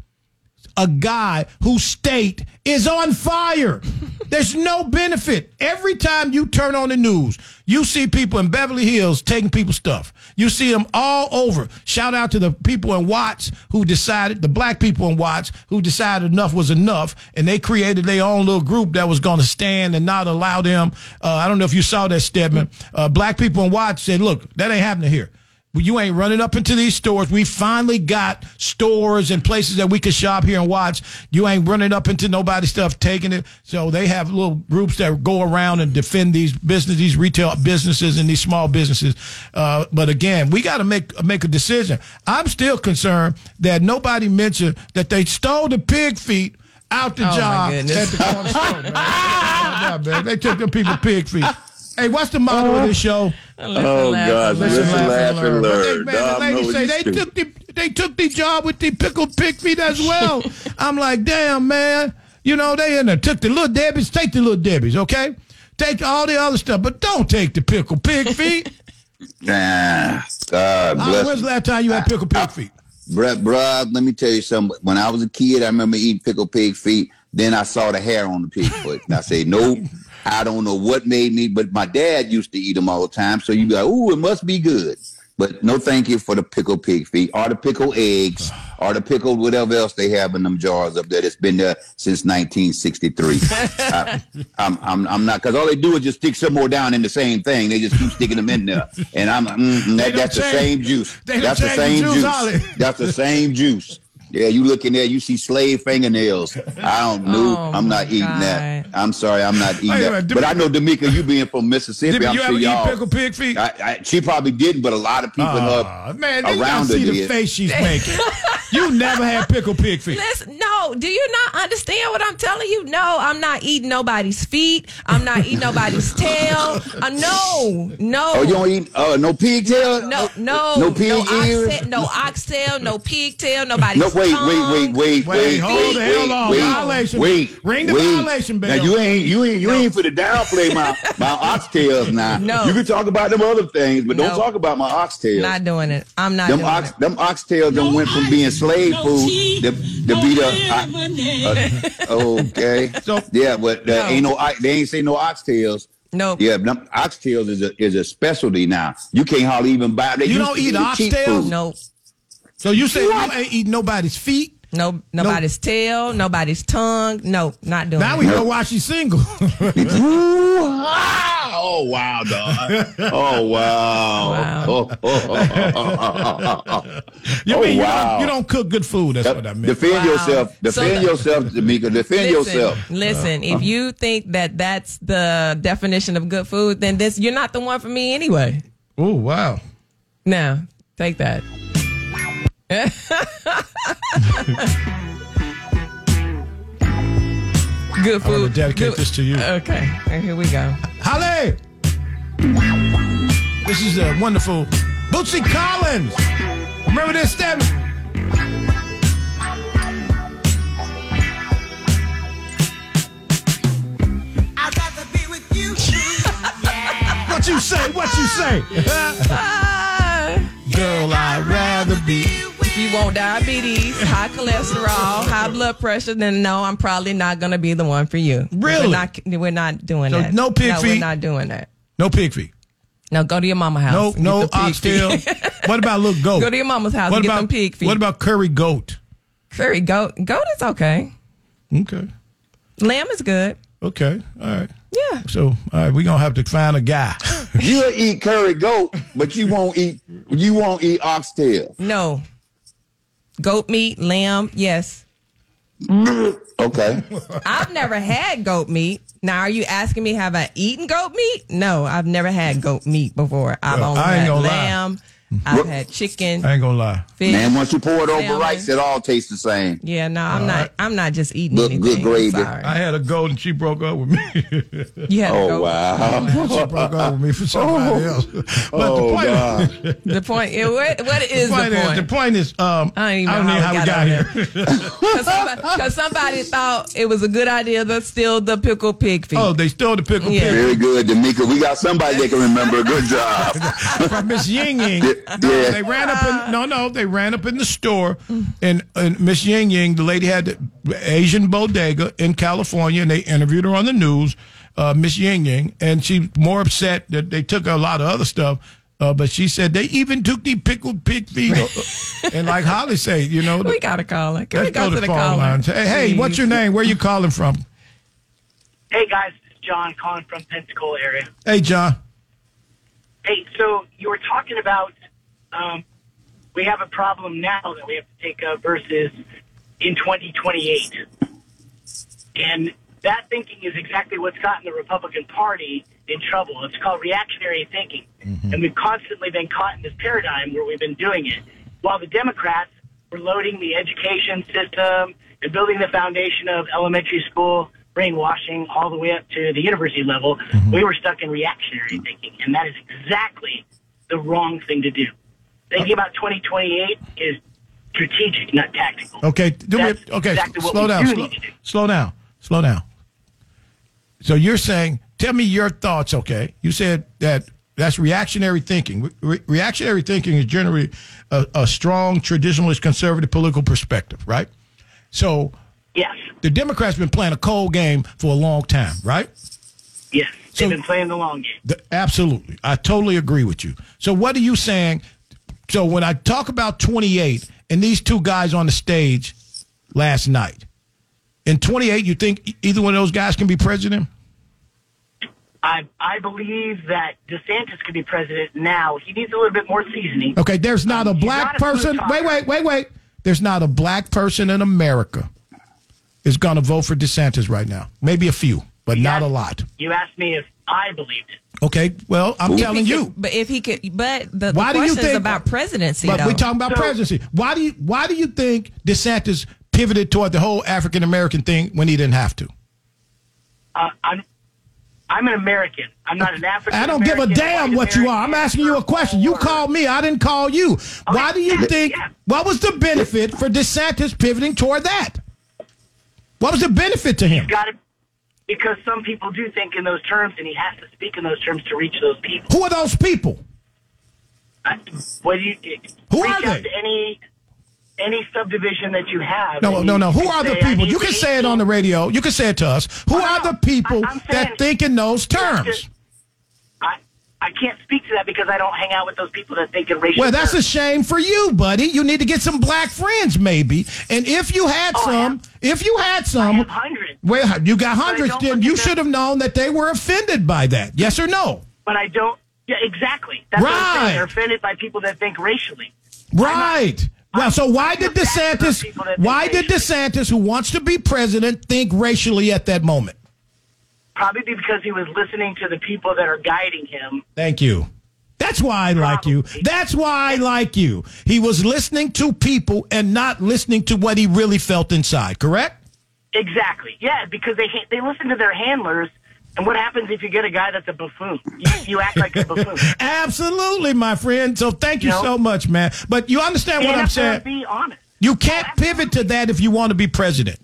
a guy whose state is on fire. There's no benefit. Every time you turn on the news, you see people in Beverly Hills taking people's stuff. You see them all over. Shout out to the people in Watts who decided, the black people in Watts who decided enough was enough, and they created their own little group that was going to stand and not allow them. Uh, I don't know if you saw that, Stedman. Uh, black people in Watts said, look, that ain't happening here. You ain't running up into these stores. We finally got stores and places that we can shop here and watch. You ain't running up into nobody's stuff, taking it. So they have little groups that go around and defend these business, these retail businesses and these small businesses. Uh, but again, we got to make make a decision. I'm still concerned that nobody mentioned that they stole the pig feet out the Oh, job at the corner store. Man. Man. They took them people pig feet. Hey, what's the motto of this show? Oh, God. Listen, laugh, and But they, learn. man, Dom the lady say they took the they took the job with the pickled pig feet as well. I'm like, damn, man. You know, they in there took the little Debbie's, take the little Debbie's, okay? Take all the other stuff, but don't take the pickled pig feet. Nah, God Uh, bless. when's the last time you had pickled pig feet? Bruh, bruh, let me tell you something. When I was a kid, I remember eating pickled pig feet. Then I saw the hair on the pig foot. And I say, nope. I don't know what made me, but my dad used to eat them all the time. So you be like, ooh, it must be good. But no thank you for the pickled pig feet or the pickled eggs or the pickled whatever else they have in them jars up there that's been there since 1963. I, I'm, I'm, I'm not, because all they do is just stick some more down in the same thing. They just keep sticking them in there. And I'm, mm, that, don't that's the same juice. That's the same juice, juice. That's the same juice. Yeah, you look in there, you see slave fingernails. I don't know. Oh, I'm not my eating that. I'm sorry, I'm not eating Wait that. minute, but I know Demica, you being from Mississippi, Did I'm you sure ever eat y'all. pickled pig feet? I, I, she probably didn't, but a lot of people in Aw, her man, they around gotta her see the did. face she's making. you never had pickle pig feet. Listen, no, do you not understand what I'm telling you? No, I'm not eating nobody's feet. I'm not eating nobody's tail. Uh, no, no. Oh, you don't eat uh, no pigtail? No, no, no pig no ears. oxtail, no oxtail, no pigtail, nobody's No, wait, wait, wait, wait, Wait, wait, hold wait, the hell wait, on. wait, Violation. wait, Ring the wait. violation bell. Now you ain't, you ain't, you ain't for the downplay my my oxtails. Now No. you can talk about them other things, but No. don't talk about my oxtails. Not doing it. I'm not them doing ox, it. them oxtails done went from being slave food to, to be the. uh, okay. So- yeah, but there No. ain't no. They ain't say no oxtails. Nope. Yeah, oxtails is a is a specialty now. You can't hardly even buy. They You don't eat oxtails? food. Nope. So you say you ain't eat nobody's feet? No, nobody's tail, nobody's tongue. No, not doing Now it. we know why she's single. Oh wow, dog! Oh wow! Oh, oh, oh, you mean you, wow. don't, you don't cook good food? That's what I meant. Defend Wow. yourself. Defend So- yourself, Demica. Defend Listen, yourself. listen. If uh-huh. you think that that's the definition of good food, then this you're not the one for me anyway. Oh wow! Now, take that. Good food. I'm gonna dedicate Good- this to you. Okay, and here we go. Holly! This is a wonderful Bootsy Collins. Remember this, Stan? What you say? What you say? Girl, I'd rather be. If you want diabetes, high cholesterol, high blood pressure, then no, I'm probably not going to be the one for you. Really? We're not, we're not doing So that. no pig no, feet? We're not doing that. No pig feet. No, go to your mama house. No, no pig oxtail. feet. what about little goat? Go to your mama's house what and get about, pig feet. What about curry goat? Curry goat. Goat is okay. Okay. Lamb is good. Okay. All right. Yeah. So, all right, we're gonna have to find a guy. You'll eat curry goat, but you won't eat. You won't eat oxtail. No. Goat meat, lamb, yes. Okay. I've never had goat meat. Now, are you asking me have I eaten goat meat? No, I've never had goat meat before. I've only I ain't had gonna lie. Lamb. I've had chicken. I ain't gonna lie. Fish, Man, once you pour it over salmon. rice, it all tastes the same. Yeah, no, I'm not. I'm not just eating Good- anything. good gravy. Sorry. I had a goat and she broke up with me. You had to Oh, go. wow. she broke up with me for somebody else. But Oh, the point, God. The point. yeah, What, what is the point the is, point? the point is, um, I don't even I know don't know how we got on here. Because somebody, 'cause somebody thought it was a good idea to steal the pickled pig feet. oh, they stole the pickle Yeah. pig Very good, Demica. We got somebody that can remember. Good job. from Miss Ying Ying. Yeah. They ran up in no, no, they ran up in the store, and, and Miss Ying Ying, the lady had the Asian bodega in California, and they interviewed her on the news, uh, Miss Ying Ying, and she's more upset that they took a lot of other stuff. Uh, but she said they even took the pickled pig feet, uh, and like Holly said, you know, we gotta call it. Can we let's go go to to the phone caller? line. Hey, hey, what's your name? Where are you calling from? Hey guys, it's John calling from Pensacola area. Hey, John. Hey, so you were talking about um, we have a problem now that we have to take up versus in 2028, and that thinking is exactly what's gotten the Republican Party in trouble. It's called reactionary thinking, and we've constantly been caught in this paradigm where we've been doing it, while the Democrats were loading the education system and building the foundation of elementary school brainwashing all the way up to the university level. We were stuck in reactionary thinking, and that is exactly the wrong thing to do. Thinking about 2028 is strategic, not tactical. Okay, do me, okay, exactly slow down, do slow, do. slow down, slow down. So you're saying, tell me your thoughts, okay? You said that that's reactionary thinking. Re- reactionary thinking is generally a, a strong traditionalist conservative political perspective, right? So Yes, the Democrats been playing a cold game for a long time, right? yes. So- They've been playing the long game. The- absolutely. I totally agree with you. So what are you saying? So when I talk about 28 and these two guys on the stage last night, in 28, you think either one of those guys can be president? I I believe that DeSantis could be president now. He needs a little bit more seasoning. Okay, there's not a black not a person. Wait, wait, wait, wait. There's not a black person in America is going to vote for DeSantis right now. Maybe a few, but not a lot. You asked me if I believed it. Okay, well, I'm If he telling could- you. but if he could, but the, the Why do you question is think- about presidency. But though. we're talking about presidency. Why do you why do you think DeSantis pivoted toward the whole African American thing when he didn't have to? Uh, I'm I'm an American. I'm not an African. American. I don't give a damn what you are. I'm asking you a question. You called me. I didn't call you. Why do you think? What was the benefit for DeSantis pivoting toward that? What was the benefit to him? Got it. Because some people do think in those terms, and he has to speak in those terms to reach those people. Who are those people? I, what do you? Who are they? Any any subdivision that you have. No, no, no. Who are the people? You can say it on the radio. You can say it to us. Who are the people that think in those terms? I I can't speak to that because I don't hang out with those people that think in racial. Well, that's a shame for you, buddy. You need to get some black friends, maybe. And if you had oh, some, if you had some, I hundreds. well, you got hundreds. Then you should have known that they were offended by that. Yes or no? But I don't. Yeah, exactly. That's Right. They're offended by people that think racially. Right. Well, so why did DeSantis? Why did DeSantis, who wants to be president, think racially at that moment? Probably because he was listening to the people that are guiding him. Thank you. That's why I like you. That's why I like you. He was listening to people and not listening to what he really felt inside. Correct? Exactly. Yeah, because they they listen to their handlers. And what happens if you get a guy that's a buffoon? You, you act like a buffoon. Absolutely, my friend. So thank you You know? so much, man. But you understand what I'm saying? Be honest. You can't pivot to that if you want to be president.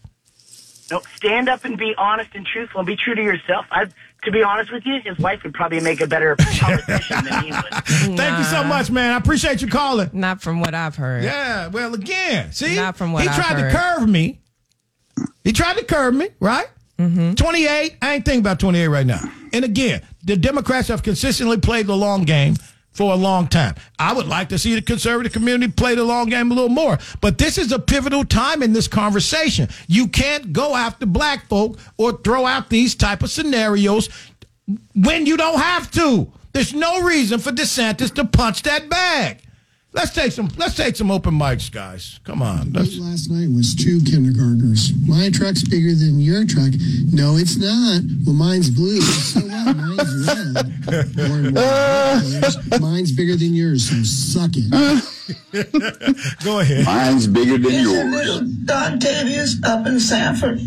No, stand up and be honest and truthful and be true to yourself. I, to be honest with you, his wife would probably make a better politician than he would. Thank you so much, man. I appreciate you calling. Not from what I've heard. Yeah, well, again, see, Not from what he I've tried heard. to curve me. He tried to curve me, right? Mm-hmm. 28. I ain't thinking about 28 right now. And again, the Democrats have consistently played the long game for a long time. I would like to see the conservative community play the long game a little more. But this is a pivotal time in this conversation. You can't go after black folk or throw out these type of scenarios when you don't have to. There's no reason for DeSantis to punch that bag. Let's take some. Let's take some open mics, guys. Come on. Let's, Last night was two kindergartners. My truck's bigger than your truck. No, it's not. Well, mine's blue. So what? Mine's red. Or more. Mine's bigger than yours, so suck it. Go ahead. Mine's bigger than yours. this Don Tavius up in Sanford?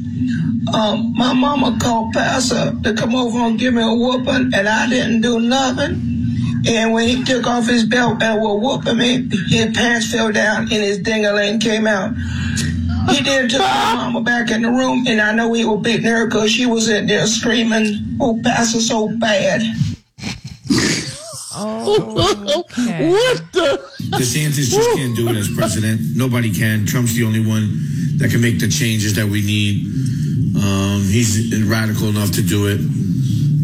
Um, my mama called Pastor to come over and give me a whooping, and I didn't do nothing. And when he took off his belt and was whooping me, his pants fell down and his dingaling came out. He then took my mama back in the room, and I know he was beating her because she was in there screaming, "Oh, Pastor, so bad." Oh, What the? DeSantis just can't do it as president. Nobody can. Trump's the only one that can make the changes that we need. Um, he's radical enough to do it.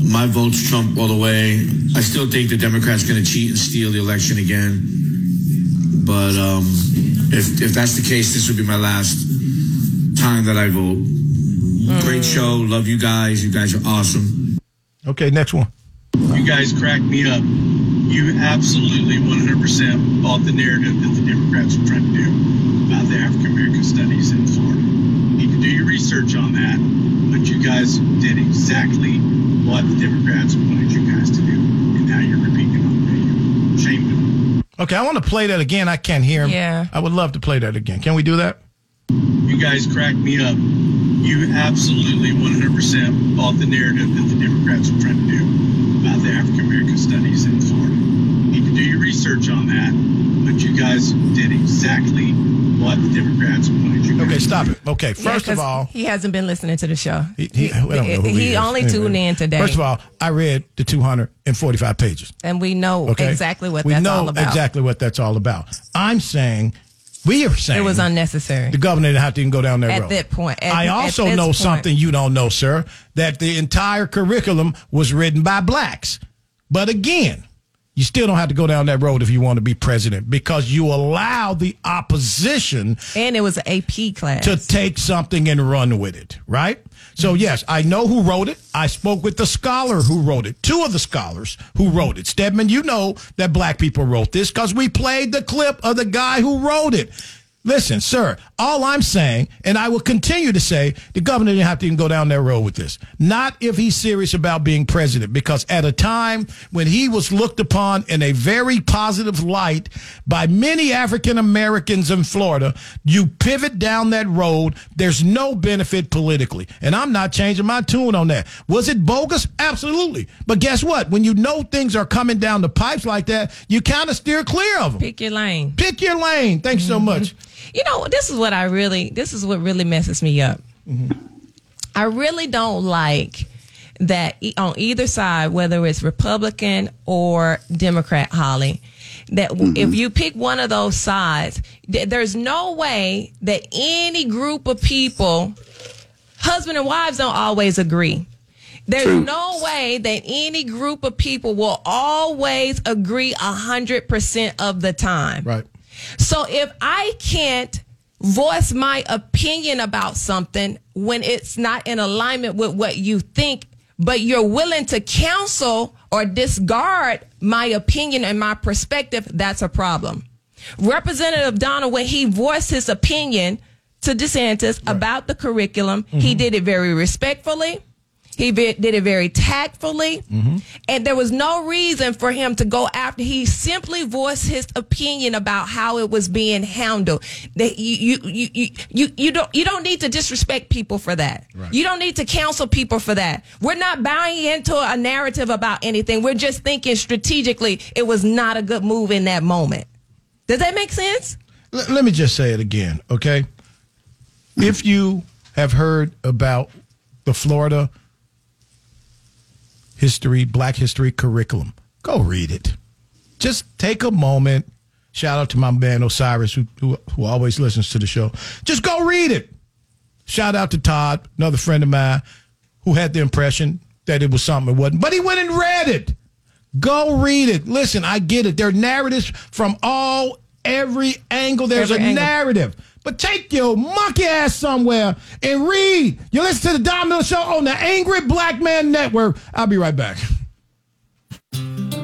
My vote's Trump all the way. I still think the Democrats going to cheat and steal the election again. But um, if if that's the case, this would be my last time that I vote. Great show. Love you guys. You guys are awesome. Okay, next one. You guys crack me up. You absolutely 100% bought the narrative that the Democrats were trying to do about the African American studies in Florida. You need to do your research on that, but you guys did exactly what the Democrats wanted you guys to do, and now you're repeating it on the radio. Shame to you. Okay, I want to play that again. I can't hear him. Yeah. I would love to play that again. Can we do that? You guys crack me up. You absolutely 100% bought the narrative that the Democrats were trying to do about the African American studies in Florida. You need to do your research on that, but you guys did exactly what the Democrats wanted you guys Okay, stop it. Okay, Yeah, of all, he hasn't been listening to the show. he, he, I don't know who he he is. only Anyway. tuned in today. First of all, I read the 245 pages. and we know Okay, exactly what we that's know all about. exactly what that's all about. I'm saying, we are saying It was unnecessary. the governor didn't have to even go down that At road. that point. At- I also know point. something you don't know, sir, that the entire curriculum was written by blacks. But again, you still don't have to go down that road if you want to be president because you allow the opposition And it was an AP class. to take something and run with it, right? So mm-hmm. yes, I know who wrote it. I spoke with the scholar who wrote it. Two of the scholars who wrote it. Stedman, you know that black people wrote this because we played the clip of the guy who wrote it. Listen, sir, all I'm saying, and I will continue to say, the governor didn't have to even go down that road with this. Not if he's serious about being president, because at a time when he was looked upon in a very positive light by many African Americans in Florida, you pivot down that road. There's no benefit politically. And I'm not changing my tune on that. Was it bogus? Absolutely. But guess what? When you know things are coming down the pipes like that, you kind of steer clear of them. Pick your lane. Pick your lane. Thanks so mm-hmm. much. You know, this is what I really, this is what really messes me up. I really don't like that e- on either side, whether it's Republican or Democrat, Holly, that w if you pick one of those sides, th- there's no way that any group of people, husband and wives don't always agree. There's True. no way that any group of people will always agree a hundred percent of the time. Right. So if I can't voice my opinion about something when it's not in alignment with what you think, but you're willing to counsel or discard my opinion and my perspective, that's a problem. Representative Donalds, when he voiced his opinion to DeSantis about the curriculum, he mm-hmm. did it very respectfully. He ve- did it very tactfully. Mm-hmm. And there was no reason for him to go after. He simply voiced his opinion about how it was being handled. That you, you, you, you, you, you don't, you don't need to disrespect people for that. You don't need to counsel people for that. We're not buying into a narrative about anything. We're just thinking strategically it was not a good move in that moment. Does that make sense? L- let me just say it again, okay? If you have heard about the Florida history, black history curriculum, go read it. Just take a moment. Shout out to my man Osiris, who, who, who always listens to the show. Just go read it. Shout out to Todd, another friend of mine, who had the impression that it was something it wasn't, but he went and read it. Go read it. Listen, I get it. There are narratives from all every angle. There's Every a angle. narrative. But take your monkey ass somewhere and read. You listen to the Don Miller Show on the Angry Black Man Network. I'll be right back.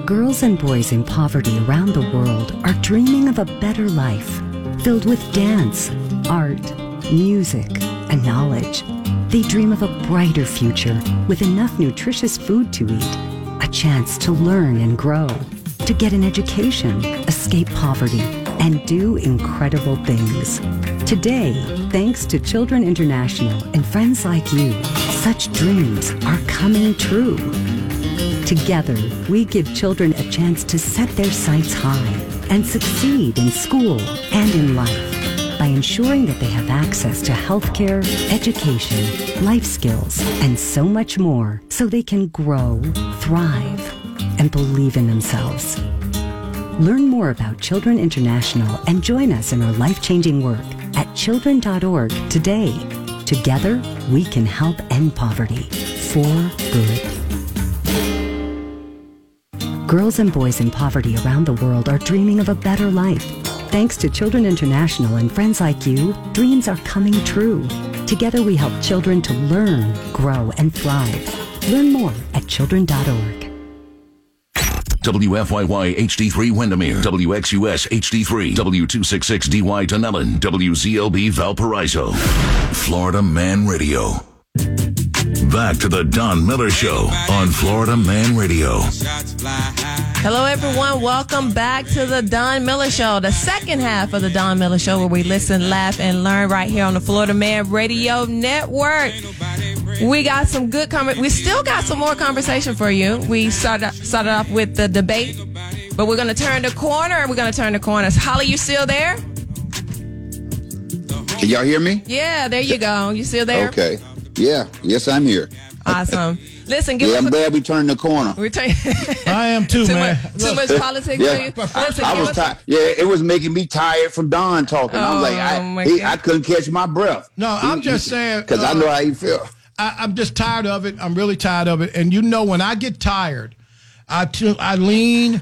Girls and boys in poverty around the world are dreaming of a better life filled with dance, art, music, and knowledge. They dream of a brighter future with enough nutritious food to eat, a chance to learn and grow, to get an education, escape poverty, and do incredible things. Today, thanks to Children International and friends like you, such dreams are coming true. Together, we give children a chance to set their sights high and succeed in school and in life by ensuring that they have access to healthcare, education, life skills, and so much more so they can grow, thrive, and believe in themselves. Learn more about Children International and join us in our life changing work at children.org today. Together, we can help end poverty for good. Girls and boys in poverty around the world are dreaming of a better life. Thanks to Children International and friends like you, dreams are coming true. Together we help children to learn, grow, and thrive. Learn more at children.org. WFYY HD3 Windermere, WXUS HD3, W266DY Tunellen, WZLB Valparaiso, Florida Man Radio. Back to the Don Miller Show on Florida Man Radio. Hello, everyone. Welcome back to the Don Miller Show, the second half of the Don Miller Show, where we listen, laugh, and learn right here on the Florida Man Radio Network. We got some good comment. We still got some more conversation for you. We started started off with the debate, but we're going to turn the corner. We're going to turn the corner. Holly, you still there? Can y'all hear me? Yeah, there you go. You still there? Okay. Yeah. Yes, I'm here. Awesome. Listen, give Yeah, us I'm a- glad we turned the corner. We're. I am too, too man. Much, too much politics Yeah. for you. Listen, I was tired. Yeah, it was making me tired from Don talking. I was like, Oh, my I, he, God. I couldn't catch my breath. No, I'm just saying because I uh, know how you feel. I, I'm just tired of it. I'm really tired of it. And you know, when I get tired, I t- I lean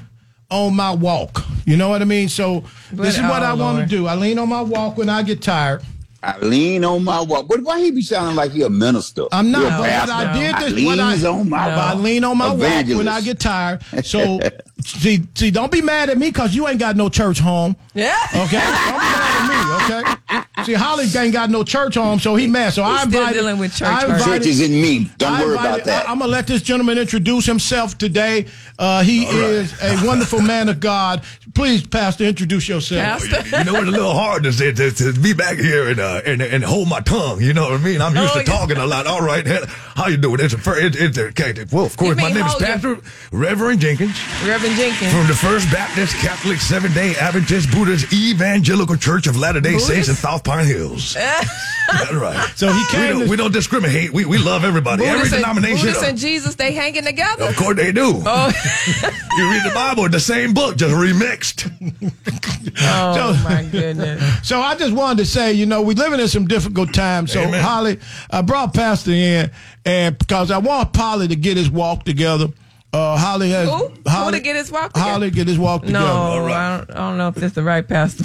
on my walk. You know what I mean? So But- this is what oh, I want to do. I lean on my walk when I get tired. I lean on my walk. But why he be sounding like he a minister? I'm not. a but pastor. I did this. I what I, leans on my but I lean on my walk when I get tired. So see, see, don't be mad at me because you ain't got no church home. Yeah. Okay. Don't be mad at me. Okay. See, Holly ain't got no church home, so he mad. So I He's still dealing with church I invited- Church is in me. Don't I worry about that. I, am gonna let this gentleman introduce himself today. Uh, he is a wonderful man of God. Please, Pastor, introduce yourself. You know, it's a little hard to, say, to, to be back here and, uh, and and hold my tongue. You know what I mean? I'm used Oh, to yeah. talking a lot. All right, how you doing? It's a fir- it, it's a, okay, well, of course, my name is hold your- Pastor Reverend Jenkins Reverend Jenkins. from the First Baptist Catholic Seventh Day Adventist Buddhist Evangelical Church of Latter Day Saints in South Pine Hills. That's right. So he We don't, to- we don't discriminate. We we love everybody. Every and, denomination. Buddhists and Jesus, they hanging together. Of course they do. Oh, You read the Bible, the same book, just remixed. oh my goodness. So I just wanted to say, you know, we're living in some difficult times. So Amen. Holly, I brought Pastor in, and because I want Polly to get his walk together. Uh, Holly has Who? Holly Who to get his walk together? Holly get his walk together. No. I, don't, I don't know if this the right pastor.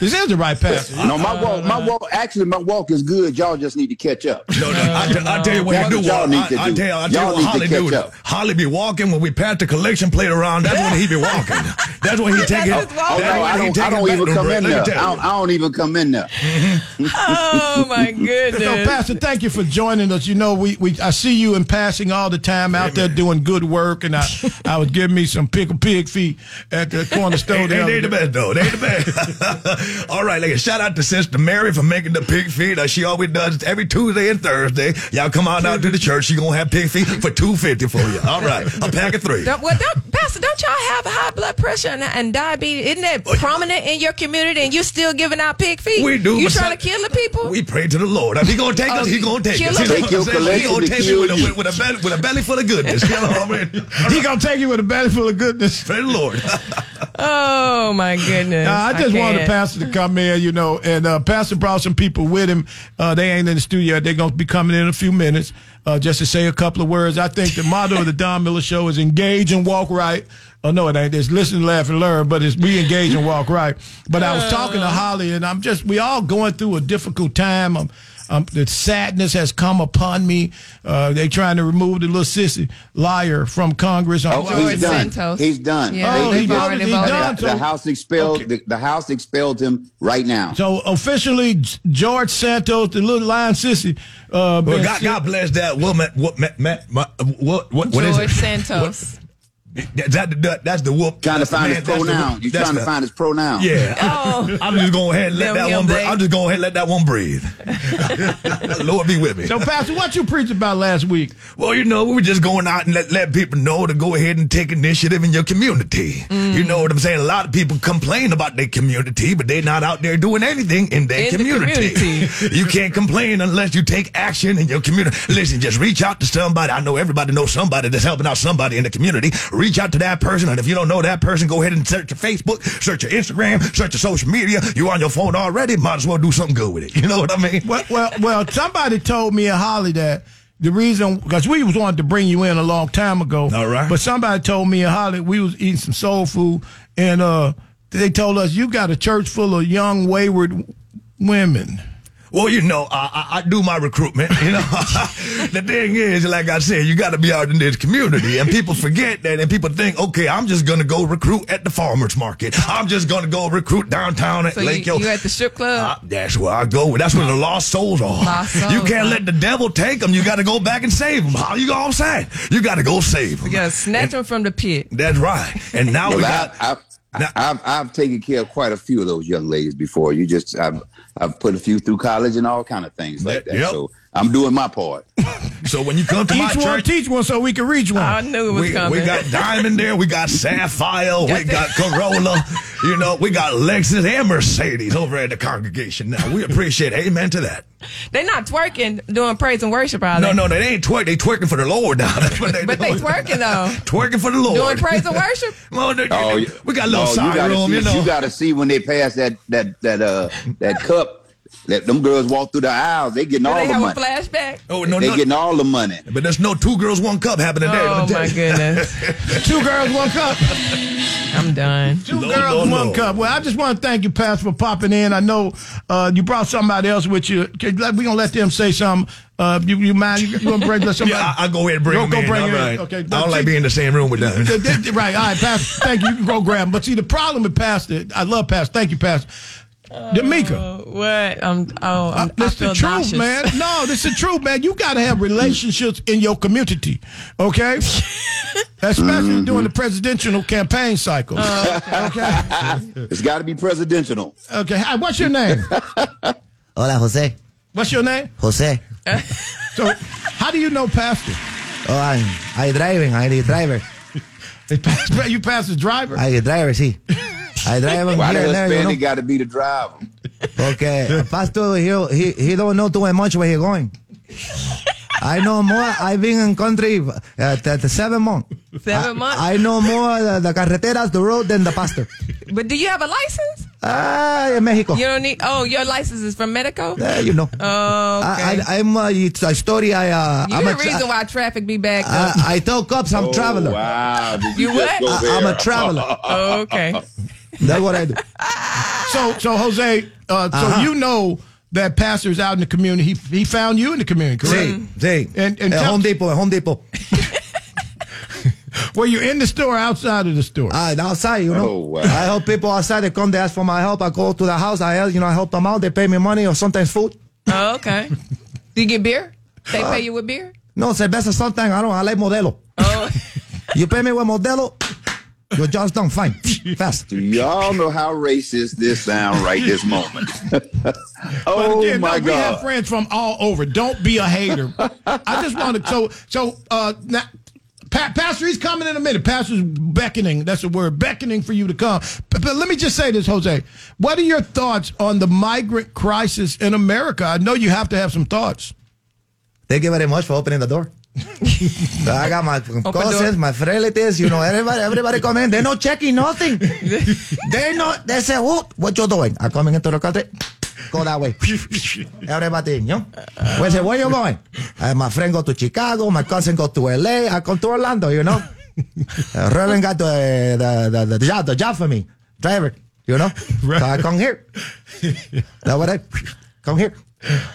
This is the right pastor. No, my uh, walk, my walk. Actually, my walk is good. Y'all just need to catch up. No, no, I, t- I tell you what That's he do. what y'all I, need to I, I do. tell you, I tell Y'all you need what to Holly catch do. up. Holly be walking when we pass the collection plate around. That's when he be walking. That's when he take it. That's. Oh no, when I he don't. I don't even come in Let there. I don't, I don't even come in there. oh my goodness. So, Pastor, thank you for joining us. You know, we, we I see you in passing all the time out there doing good work, and I I was giving me some pickle pig feet at the corner store. They, the they, other they the best though. They ain't the best. All right, like shout out to Sister Mary for making the pig feet. Uh, she always does it every Tuesday and Thursday. Y'all come on out to the church. She gonna have pig feet for two fifty for you. All right, a pack of three. Don't, well, don't, Pastor, don't y'all have high blood pressure and, and diabetes? Isn't that prominent in your community and you're still giving out pig feet? We do, You trying some- to kill the people? We pray to the Lord. If he gonna take us, he gonna take us. him. You know Take what your I'm saying? He gonna take me with a, you. with, with a belly with a belly full of goodness. You know what I mean? He gonna take you with a belly full of goodness. Pray the Lord. oh my goodness. Uh, I just wanted the can't. Pastor to come in, you know, and uh, pastor brought some people with him. Uh, they ain't in the studio; they're gonna be coming in a few minutes, uh, just to say a couple of words. I think the motto of the Don Miller Show is engage and walk right. Oh no, it ain't. It's listen, laugh, and learn, but it's we engage and walk right. But I was talking to Holly, and I'm just we all going through a difficult time. I'm Um, the sadness has come upon me. Uh, they trying to remove the little sissy liar from Congress. Oh, he's done. He's done. Yeah, They- he they- voted- done. The, the House expelled. The, the House expelled him right now. So officially, George Santos, the little lion sissy. Uh, Well, God, God bless that woman. What, what, what, what is George it? Santos. That, that, that- that's the whoop. Trying to that's the find man- his pronoun. whoop- You're that's trying to find his pronoun. Yeah. Oh. I'm just going ahead and let that one. Breathe. I'm just going ahead and let that one breathe. Lord be with me. So, Pastor, what you preached about last week? Well, you know, we were just going out and let, let people know to go ahead and take initiative in your community. Mm. You know what I'm saying? A lot of people complain about their community, but they're not out there doing anything in their In the community. community. you can't complain unless you take action in your community. Listen, just reach out to somebody. I know everybody knows somebody that's helping out somebody in the community. Reach out to that person, and if you don't know that person, go ahead and search your Facebook, search your Instagram, search your social media. You're on your phone already? Might as well do something good with it. You know what I mean? Well, well, well. Somebody told me at Holly that the reason because we was wanting to bring you in a long time ago. All right. But somebody told me at Holly we was eating some soul food, and uh, they told us you got a church full of young wayward women. Well, you know, I, I, I do my recruitment. You know, the thing is, like I said, you got to be out in this community, and people forget that, and people think, okay, I'm just gonna go recruit at the farmers market. I'm just gonna go recruit downtown at So Lake you, Yo. you at the strip club? Uh, that's where I go. That's where the lost souls are. Lost souls, you can't huh? let the devil take them. You got to go back and save them. How you gonna say? You got to go save them. you gotta snatch them from the pit. That's right. And now we Well, got. I, I, I've I've taken care of quite a few of those young ladies before. You just I've I've put a few through college and all kind of things like that. Yep. So I'm doing my part. So when you come to my Each one church, teach one so we can reach one. I knew it was we, coming. we got Diamond there, we got Sapphire, we got Corolla, you know, we got Lexus and Mercedes over at the congregation now. We appreciate it. Amen to that. They not twerking doing praise and worship, are No, they? no, they ain't twerking. They twerking for the Lord now. That's what they But they twerking though. Twerking for the Lord. Doing praise and worship. Well, they- Oh, you- we got a little oh, side gotta room, see, you know. You got to see when they pass that that that uh that cup. That them girls walk through the aisles, they getting Do all they the have a money. flashback? oh, no, they no. getting all the money. But there's no two girls, one cup happening there. Oh let me tell my goodness. Two girls, one cup. I'm done. Two Lord, girls, Lord, one Lord. cup. Well, I just want to thank you, Pastor, for popping in. I know uh, you brought somebody else with you. We're going to let them say something. Uh, you, you mind? You, you want to bring somebody? Yeah, I, I go ahead and bring Go- them go in. bring all them in. right. Okay, I don't like being in the same room with them. Th- th- right. All right, Pastor. Thank you. You can go grab 'em. But see, the problem with Pastor, I love Pastor. Thank you, Pastor. Demica. Uh, what? I'm. Oh, I'm, I This the truth, nauseous. man. No, this is the truth, man. You got to have relationships in your community, okay? Especially during the presidential campaign cycle. okay. It's got to be presidential. Okay. Hi, what's your name? Hola, Jose. What's your name? Jose. So, how do you know Pastor? Oh, I'm, I driving. I the driver. You Pastor's driver? I the driver, sí. I drive him Why the here and there, you know. got to be the driver? Okay, Pastor, he, he, he don't know too much where he going. I know more. I've been in country uh, t- t- seven months. Seven months. I know more the, the carreteras, the road, than the pastor. But do you have a license? Ah, in Mexico. You don't need. Oh, your license is from Medico. Uh, you know. Oh, okay. I, I, I'm. Uh, it's a story. I. Uh, You're I'm the a tra- reason why traffic be back. I, up. I tell cops I'm Oh, traveler. Wow. Did You what? I, I'm a traveler. oh, okay. That's what I do. So, so Jose, uh, so Uh-huh. you know that pastor's out in the community. He, he found you in the community, correct? Sí, sí. And- and Eh, tell- Home Depot, at Home Depot. Were you in the store or outside of the store? Uh, outside, you know. Oh, wow. I help people outside. They come, they ask for my help. I go to the house. I help, you know, I help them out. They pay me money or sometimes food. Oh, okay. Do you get beer? They Uh, pay you with beer? No, cerveza sometimes. I don't. I like Modelo. Oh, You pay me with Modelo, your job's done. Fine, fast. Do y'all know how racist this sound right this moment? oh But again, my no, we have friends from all over. Don't be a hater. I just wanted so so uh now, pa- Pastor, he's coming in a minute. Pastor's beckoning. That's the word, beckoning for you to come. But, but let me just say this, Jose. What are your thoughts on the migrant crisis in America? I know you have to have some thoughts. Thank you very much for opening the door. I got my cousins, my relatives, you know, everybody, everybody come in. They're not checking nothing. they not, they say, oh, what you doing? I'm coming into the country. Go that way. everybody, you know. We say, where you going? Uh, my friend go to Chicago, my cousin go to LA, I come to Orlando, you know. uh, Reverend got the, the, the, the, job, the job for me, driver, you know. So I come here. That's what I, come here.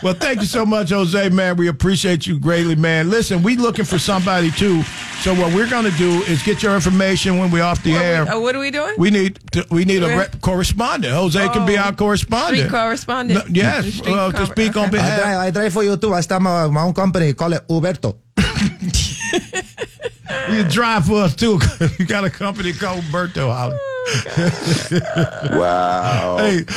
Well, thank you so much, Jose, man. We appreciate you greatly, man. Listen, we looking for somebody too. So what we're going to do is get your information when we're off the air. Uh, what are we doing? We need to, we need a rep- correspondent. Jose can be Oh, our correspondent. Street correspondent. No, yes, Street uh, to corre- speak on okay. I behalf. I try for you too. I start my, my own company, call it Uberto. You drive for us too. you got a company called Berto Holly. Wow. Hey,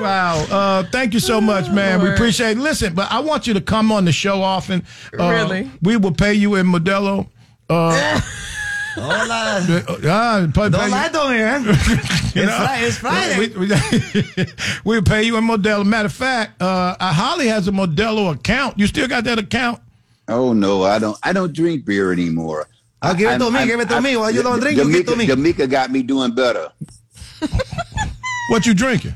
wow. Uh, thank you so much, man. We appreciate it. Listen, but I want you to come on the show often. Uh, Really? We will pay you in Modelo. Uh, Hola. uh, pay- pay Don't you- lie to me, man. It's, know, Fri- it's Friday. We, we, we'll pay you in Modelo. Matter of fact, uh, uh, Holly has a Modelo account. You still got that account? Oh no, I don't. I don't drink beer anymore. Oh, give it to I'm- me, I'm- give it to I'm- me. Why you don't drink, you give it to me. Jamaica got me doing better. What you drinking?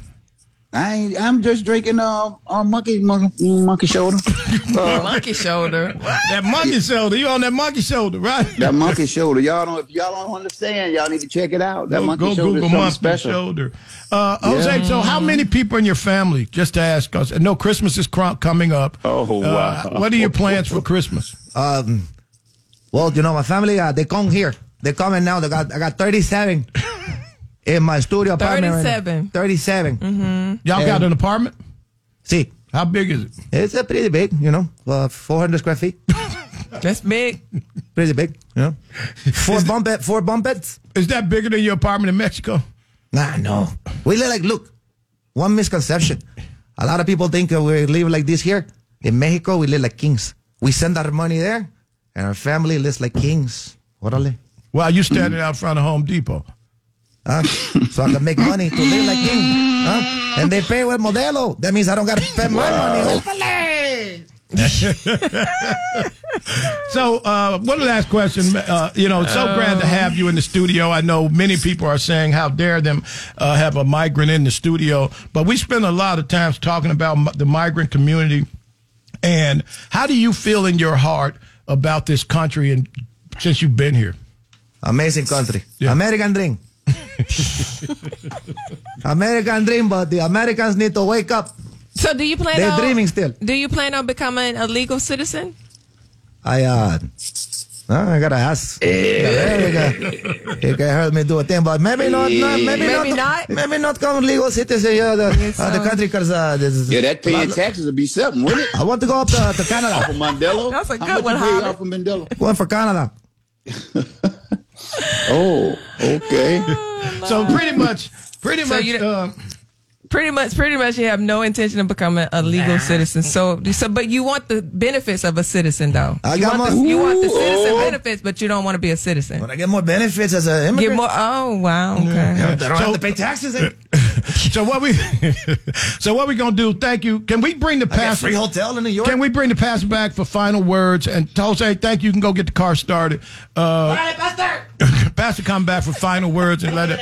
I ain't, I'm just drinking uh, uh monkey monkey, monkey shoulder. Uh, Monkey shoulder. That monkey shoulder. You on that monkey shoulder, right? that monkey shoulder. Y'all don't. If y'all don't understand, y'all need to check it out. That Go, monkey go shoulder Google is monkey special. shoulder. Uh, Jose, so how many people in your family? Just to ask us. I know Christmas is cr- coming up. Oh Uh, wow. what are your plans for Christmas? Um, well, you know, my family, uh, they come here. They coming now. They got, I got 37 in my studio apartment. right 37. 37. Mm-hmm. Y'all got an apartment? See, How big is it? it's a pretty big, you know, uh, 400 square feet. That's big. Pretty big, you know. Four bunk bed, four bunk beds. Is that bigger than your apartment in Mexico? Nah, no. We live like, look, one misconception. A lot of people think that we live like this here. In Mexico, we live like kings. We send our money there, and our family lives like kings. Orale. Well, you standing out front of Home Depot. Huh? so I can make money to live like king. Huh? And they pay with Modelo. That means I don't got to spend my money. So, uh, one last question. Uh, you know, it's so glad to have you in the studio. I know many people are saying, how dare them uh, have a migrant in the studio. But we spend a lot of times talking about the migrant community. And how do you feel in your heart about this country and since you've been here? Amazing country. American dream. American dream, but the Americans need to wake up. So do you plan They're on dreaming still. Do you plan on becoming a legal citizen? I uh, I gotta ask. He can help me do a thing, but maybe not. not maybe, Maybe not, not? Maybe not come legal citizen. Yeah, the, uh, the country because uh, this, Yeah, that paying taxes would be something, wouldn't it? I want to go up to, to Canada. Off of Mandela. That's a How good much one, you pay Howard. off of Mandela? Going for Canada. Oh, okay. So pretty much, pretty So much. you- uh, Pretty much, pretty much, you have no intention of becoming a legal citizen. So, so, but you want the benefits of a citizen, though. I you, got want the, my- you want the citizen oh. benefits, but you don't want to be a citizen. When I get more benefits as an immigrant, Get more. Oh wow. Okay. I don't So- have to pay taxes. so what we, so what we gonna do? Thank you. Can we bring the I get pastor? free hotel in New York. Can we bring the pastor back for final words? And Jose, thank you. You can go get the car started. Uh, pastor, Pastor come back for final words and let it.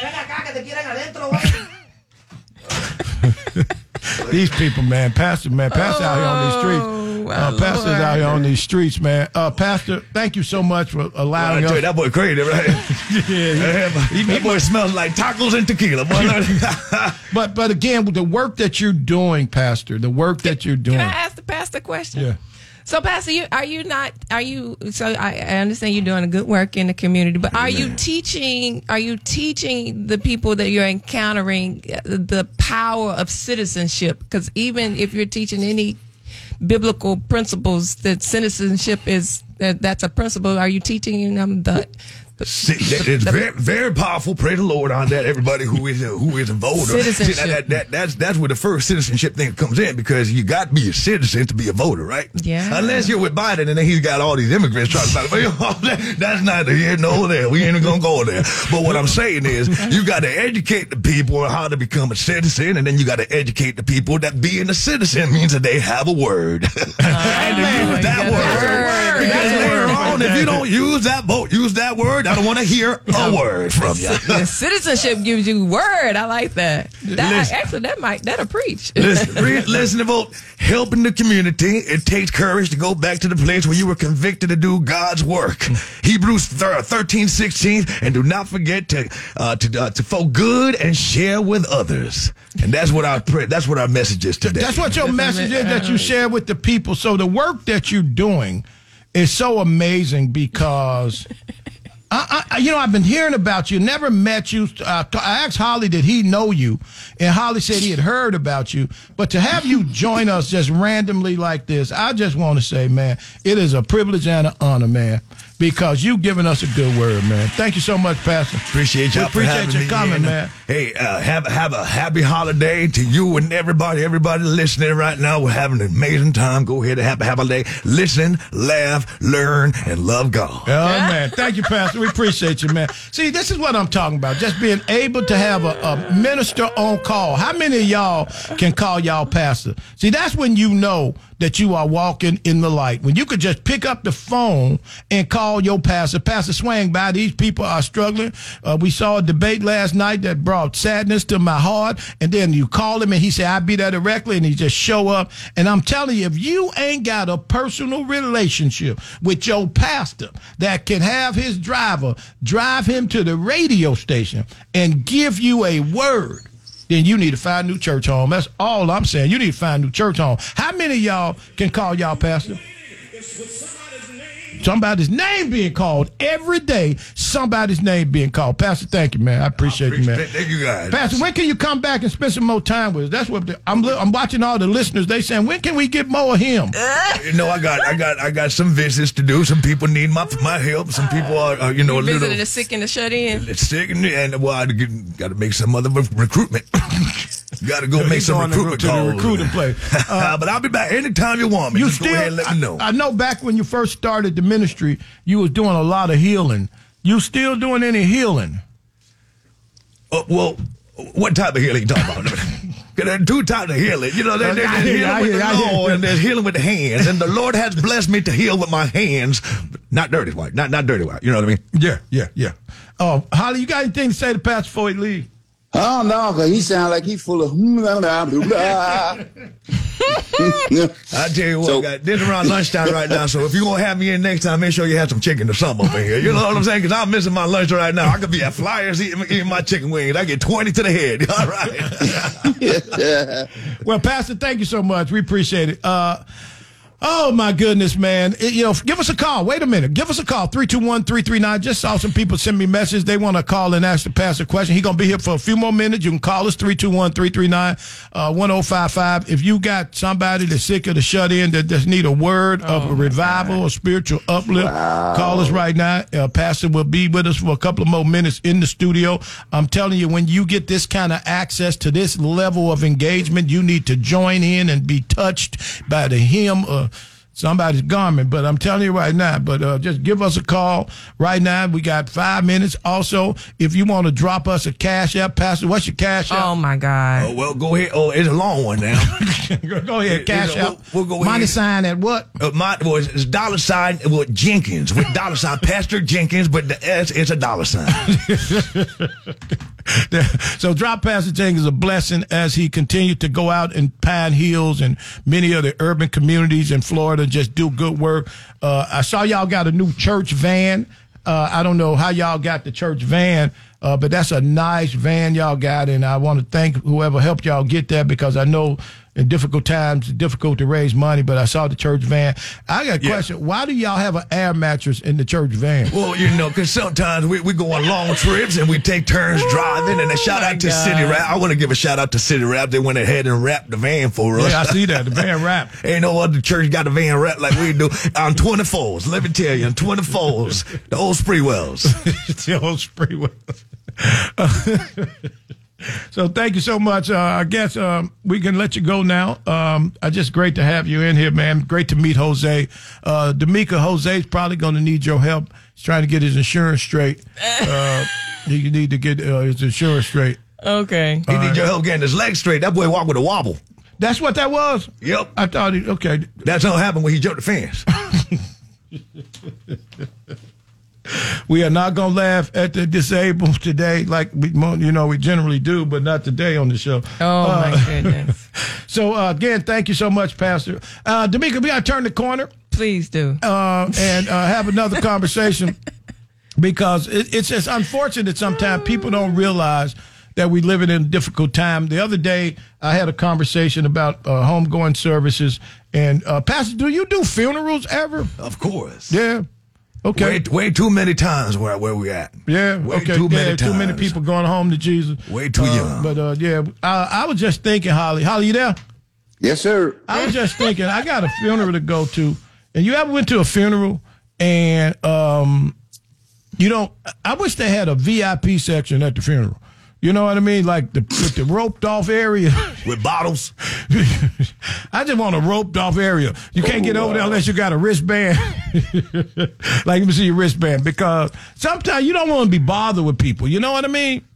These people, man, Pastor, man, Pastor out here on these streets. my Uh, Pastor's Lord. out here on these streets, man. Uh, Pastor, thank you so much for I allowing tell you, us. that boy crazy, right? yeah, he- that boy smells like tacos and tequila. Boy. but but again, with the work that you're doing, Pastor, the work that you're doing. Can I ask the pastor a question? Yeah. So, Pastor, you are you not? Are you? So, I, I understand you're doing a good work in the community, but are you teaching? Are you teaching the people that you're encountering uh, the power of citizenship? Because even if you're teaching any biblical principles, that citizenship is that that's a principle. Are you teaching them the? It's very, very powerful. Pray the Lord on that. Everybody who is a, who is a voter. Citizenship. See, that, that, that, that's that's where the first citizenship thing comes in because you got to be a citizen to be a voter, right? Yeah. Unless you're with Biden and then he's got all these immigrants trying to. Well, that- that's neither here nor there. We ain't gonna go there. But what I'm saying is, you got to educate the people on how to become a citizen, and then you got to educate the people that being a citizen means that they have a word. and to use that Oh, word. word. Because later on, if you don't use that vote, use that word, word. I don't want to hear a word from you. Citizenship gives you word. I like that. That Listen. actually that might that'll preach. Listen, re- listen about helping the community. It takes courage to go back to the place where you were convicted to do God's work. Hebrews thir- 13, 16, and do not forget to uh, to uh, to for good and share with others. And that's what our pray- that's what our message is today. That's what your message is that you share with the people. So the work that you're doing is so amazing because. I, I, you know, I've been hearing about you. Never met you. Uh, I asked Holly, did he know you? And Holly said he had heard about you. But to have you join us just randomly like this, I just want to say, man, it is a privilege and an honor, man, because you've given us a good word, man. Thank you so much, Pastor. Appreciate for appreciate having you me coming, in. man. Hey, uh, have have a happy holiday to you and everybody. Everybody listening right now, we're having an amazing time. Go ahead and have a happy holiday. Listen, laugh, learn, and love God. Oh man, thank you, Pastor. We appreciate you, man. See, this is what I'm talking about. Just being able to have a, a minister on call. How many of y'all can call y'all pastor? See, that's when you know that you are walking in the light. When you could just pick up the phone and call your pastor. Pastor Swang by. These people are struggling. Uh, we saw a debate last night that brought sadness to my heart. And then you call him and he said, I'll be there directly. And he just show up. And I'm telling you, if you ain't got a personal relationship with your pastor that can have his driver drive him to the radio station and give you a word, then you need to find a new church home. That's all I'm saying. You need to find a new church home. How many y'all can call y'all pastor? Somebody's name being called every day. Somebody's name being called. Pastor, thank you, man. I appreciate, you, man. Thank you guys. Pastor, when can you come back and spend some more time with us? That's what the, I'm. li- I'm watching all the listeners. They saying, when can we get more of him? You know, I got, I got, I got some visits to do. Some people need my my help. Some people are, are you know, a You visited little the sick and the shut in. it's sick, and, and well, I got to make some other re- recruitment. got to go make some recruitment to calls. recruiting place. Uh, but I'll be back anytime you want me. You Just still, go ahead and let me know. I, I know back when you first started the ministry, you was doing a lot of healing. You still doing any healing? Uh, well, what type of healing you talking about? there are two types of healing. You know, there, I there's you, I healing with hear you, I the hear. Lord and there's healing with the hands. And the Lord has blessed me to heal with my hands, not dirty white, not not dirty white. You know what I mean? Yeah, yeah, yeah. Oh, Holly, you got anything to say to Pastor before he leave? Oh no, cause he sound like he full of. I tell you what, So- guys, this is around lunchtime right now. So if you're gonna have me in next time, make sure you have some chicken or something in here. You know what I'm saying? Because I'm missing my lunch right now. I could be at Flyers eating, eating my chicken wings. I get 20 to the head. All right. Well, Pastor, thank you so much. We appreciate it. Uh, oh, my goodness, man. It- you know, give us a call. Wait a minute. Give us a call. 321-339. Just saw some people send me messages. They want to call and ask the pastor a question. He's going to be here for a few more minutes. You can call us, 321-339-1055. If you got somebody that's sick of the shut-in that just need a word of a revival or spiritual uplift, call us right now. Uh, pastor will be with us for a couple of more minutes in the studio. I'm telling you, when you get this kind of access to this level of engagement, you need to join in and be touched by the hymn of somebody's garment. But I'm telling you right now, but uh, just give us a call right now. We got five minutes. Also, if you want to drop us a cash app, Pastor, what's your cash app? Oh my God. Oh, well, go ahead. Oh, it's a long one now. go ahead, cash We'll- we'll go Money ahead. sign at what? Uh, my well, it's it's dollar sign well, Jenkins with dollar sign Pastor Jenkins, but the S is a dollar sign. so drop Pastor Jenkins is a blessing as he continued to go out in Pine Hills and many other urban communities in Florida and just do good work. Uh, I saw y'all got a new church van. Uh, I don't know how y'all got the church van, uh, but that's a nice van y'all got, and I want to thank whoever helped y'all get that because I know in difficult times difficult to raise money. But I saw the church van. I got a question: Why do y'all have an air mattress in the church van? Well, you know, because sometimes we, we go on long trips and we take turns driving. And a shout out to God. City Rap. I want to give a shout out to City Rap. They went ahead and wrapped the van for us. Yeah, I see that the van wrap. Ain't no other church got a van wrapped like we do on 24s. Let me tell you, on 24s, the old Sprewells. the old Sprewell. so thank you so much. Uh, I guess um, we can let you go now. Um, uh, just great to have you in here, man. Great to meet Jose. Uh, Demica, Jose's probably going to need your help. He's trying to get his insurance straight. Uh, he need to get uh, his insurance straight. Okay. He need your help getting his legs straight. That boy walk with a wobble. That's what that was. Yep. I thought. He, okay. That's what happened when he jumped the fence. We are not going to laugh at the disabled today, like we, you know, we generally do, but not today on the show. Oh, Uh, my goodness. So uh, again, thank you so much, Pastor. Uh, Demica, we got to turn the corner. Please do. Uh, and uh, have another conversation because it, it's just unfortunate sometimes people don't realize that we live in a difficult time. The other day, I had a conversation about uh, homegoing services. And uh, Pastor, do you do funerals ever? Of course. Yeah. Okay. Way, way too many times where where we at. Yeah. Way okay. too many yeah, too many people going home to Jesus. Way too Uh, young. But uh, yeah, I, I was just thinking, Holly. Holly, you there? Yes, sir. I was just thinking, I got a funeral to go to, and you ever went to a funeral and um, you don't? I wish they had a VIP section at the funeral. You know what I mean? Like the with the roped off area with bottles. I just want a roped off area. You can't get over there unless you got a wristband. like let me see your wristband because sometimes you don't want to be bothered with people. You know what I mean?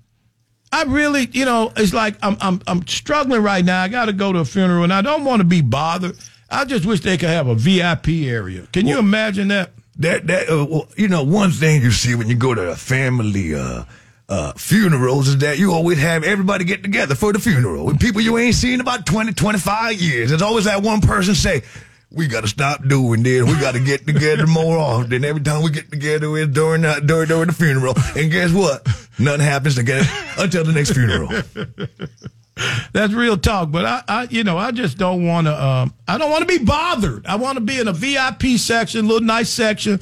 I really, you know, it's like I'm I'm I'm struggling right now. I got to go to a funeral and I don't want to be bothered. I just wish they could have a VIP area. Can you imagine that? That that uh, well, you know one thing you see when you go to a family uh uh funerals is that you always have everybody get together for the funeral with people you ain't seen about 20 25 years there's always that one person say we got to stop doing this. We got to get together more often. Every time we get together is during the, during, during the funeral. And guess what? Nothing happens again until the next funeral. That's real talk, but I, I you know, I just don't want to. Um, I don't want to be bothered. I want to be in a VIP section, little nice section,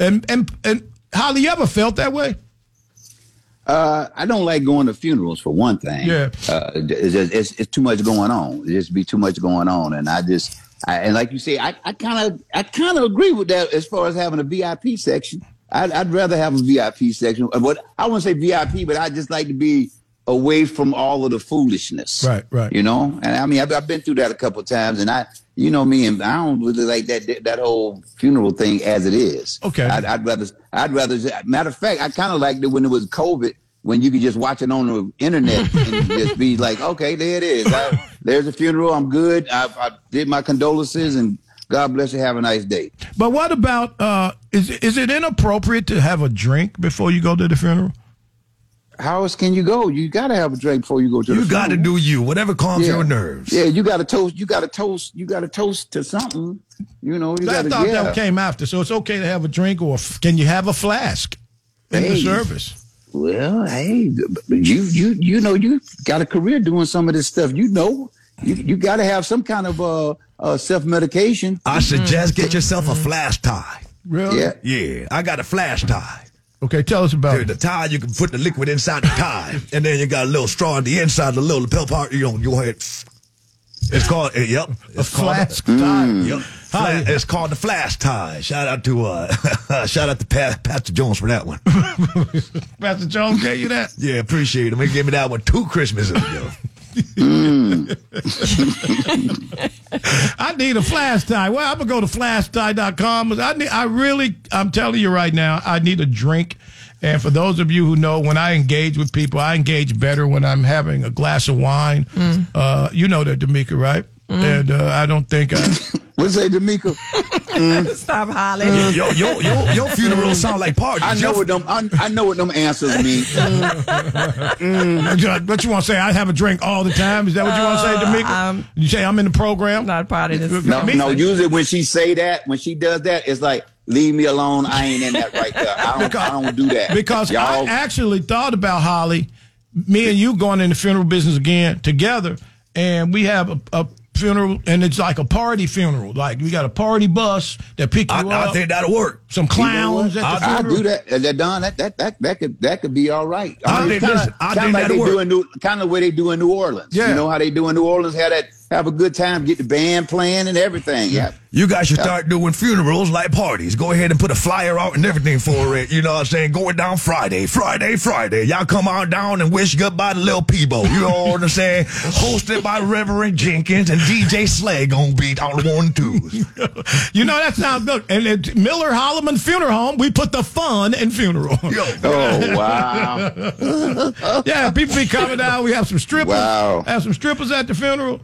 and and and. Holly, you ever felt that way? Uh, I don't like going to funerals for one thing. Yeah. Uh, it's, just, it's, it's too much going on. It just be too much going on. And I just, I, and like you say, I, I kind of, I kind of agree with that as far as having a VIP section. I'd, I'd rather have a VIP section. But I wouldn't say VIP, but I just like to be away from all of the foolishness. Right, right. You know, and I mean, I've, I've been through that a couple of times, and I, you know, me, and I don't really like that that whole funeral thing as it is. Okay. I'd, I'd rather, I'd rather. Matter of fact, I kind of liked it when it was COVID, when you could just watch it on the internet and just be like, okay, there it is. I, there's a funeral. I'm good. I, I did my condolences, and God bless you. Have a nice day. But what about? Uh, is is it inappropriate to have a drink before you go to the funeral? How else can you go? You got to have a drink before you go to the You got to do you, whatever calms Yeah. your nerves. Yeah, you got to toast. You got to toast. You got to toast to something. You know, you I got thought to. Yeah. that came after, so it's okay to have a drink, or f- can you have a flask in the service? Well, hey, you you you know you got a career doing some of this stuff. You know, you you got to have some kind of uh, uh self medication. I suggest get yourself a flash tie. Really? Yeah. Yeah, I got a flash tie. Okay, tell us about The, the tie, you can put the liquid inside the tie, and then you got a little straw on the inside, the little lapel part. You know, you go ahead. It's called, uh, yep. It's called flask tie. Yep. Fla- it's called the flash tie. Shout out to uh, shout out to pa- Pastor Jones for that one. Pastor Jones gave you that. Yeah, appreciate him. He gave me that one two Christmases ago. I need a flash tie. Well, I'm gonna go to flashtie.com. I need. I really. I'm telling you right now. I need a drink. And for those of you who know, when I engage with people, I engage better when I'm having a glass of wine. Uh, you know that, Demica, right? And uh, I don't think I. What's say, Demica? Stop hollering. Yo, yo, yo, your funeral sound like party. I know Your- what them. I, I know what them answers mean. Mm, what you want to say? I have a drink all the time. Is that what you want to say, Demica? um, you say I'm in the program. Not part of this. No, no. Usually when she say that, when she does that, it's like leave me alone. I ain't in that right there. I don't. I don't do that Because I y'all. actually thought about Holly, me and you going in the funeral business again together, and we have a, a funeral, and it's like a party funeral. Like we got a party bus that pick you I, up. I think that'll work. some clowns at the I, I do that. Uh, That done. That that that that could that could be all right. I think- kind listen, I of think like that'll they work. do in New, kind of way they do in New Orleans. Yeah. You know how they do in New Orleans. Have that have a good time, get the band playing and everything. Yeah. You guys should start doing funerals like parties. Go ahead and put a flyer out and everything for it. You know what I'm saying? Going down Friday, Friday, Friday. Y'all come on down and wish goodbye to Lil Peebo. You know what I'm saying? Hosted by Reverend Jenkins and DJ Slay gonna be on the one and twos. You know that sounds good. And at Miller Holloman Funeral Home, we put the fun in funeral. Yo, Oh wow. yeah, people be coming down. We have some strippers. Wow. Have some strippers at the funeral.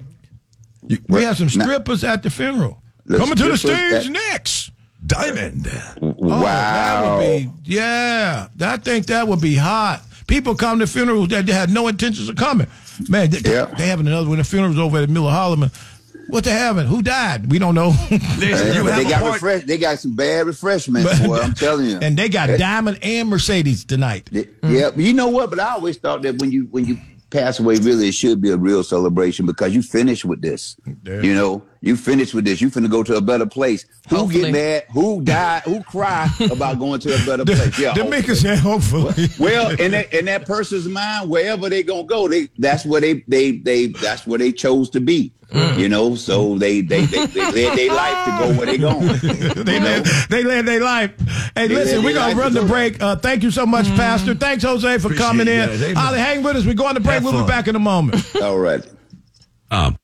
We have some Now- strippers at the funeral. The Coming to the stage at- next. Diamond. Oh, that Wow. would be, yeah. I think that would be hot. People come to funerals that they had no intentions of coming. Man, they, they having another one the funerals over at Miller Holloman. What they having? Who died? We don't know. Yeah, but they got refresh, they got some bad refreshments, boy. I'm telling you. And they got That- Diamond and Mercedes tonight. Yeah, but you know what? But I always thought that when you when you pass away, really it should be a real celebration because you finish with this. You know, you finish with this. You finna go to a better place. Who Hopefully. get mad? Who die? Who cry about going to a better place? Yeah. Demica said, hopefully. Well, in that in that person's mind, wherever they gonna go, they that's where they they they that's where they chose to be. Mm. You know, so they they they, they led their life to go where they going. they live, they live their life. Hey, They listen, we're gonna run to the go. break. Uh, thank you so much, Pastor. Thanks, Jose, for Appreciate coming in. guys. Amen. Ollie, hang with us. We're going to break. Have we'll be back in a moment. All right. Um,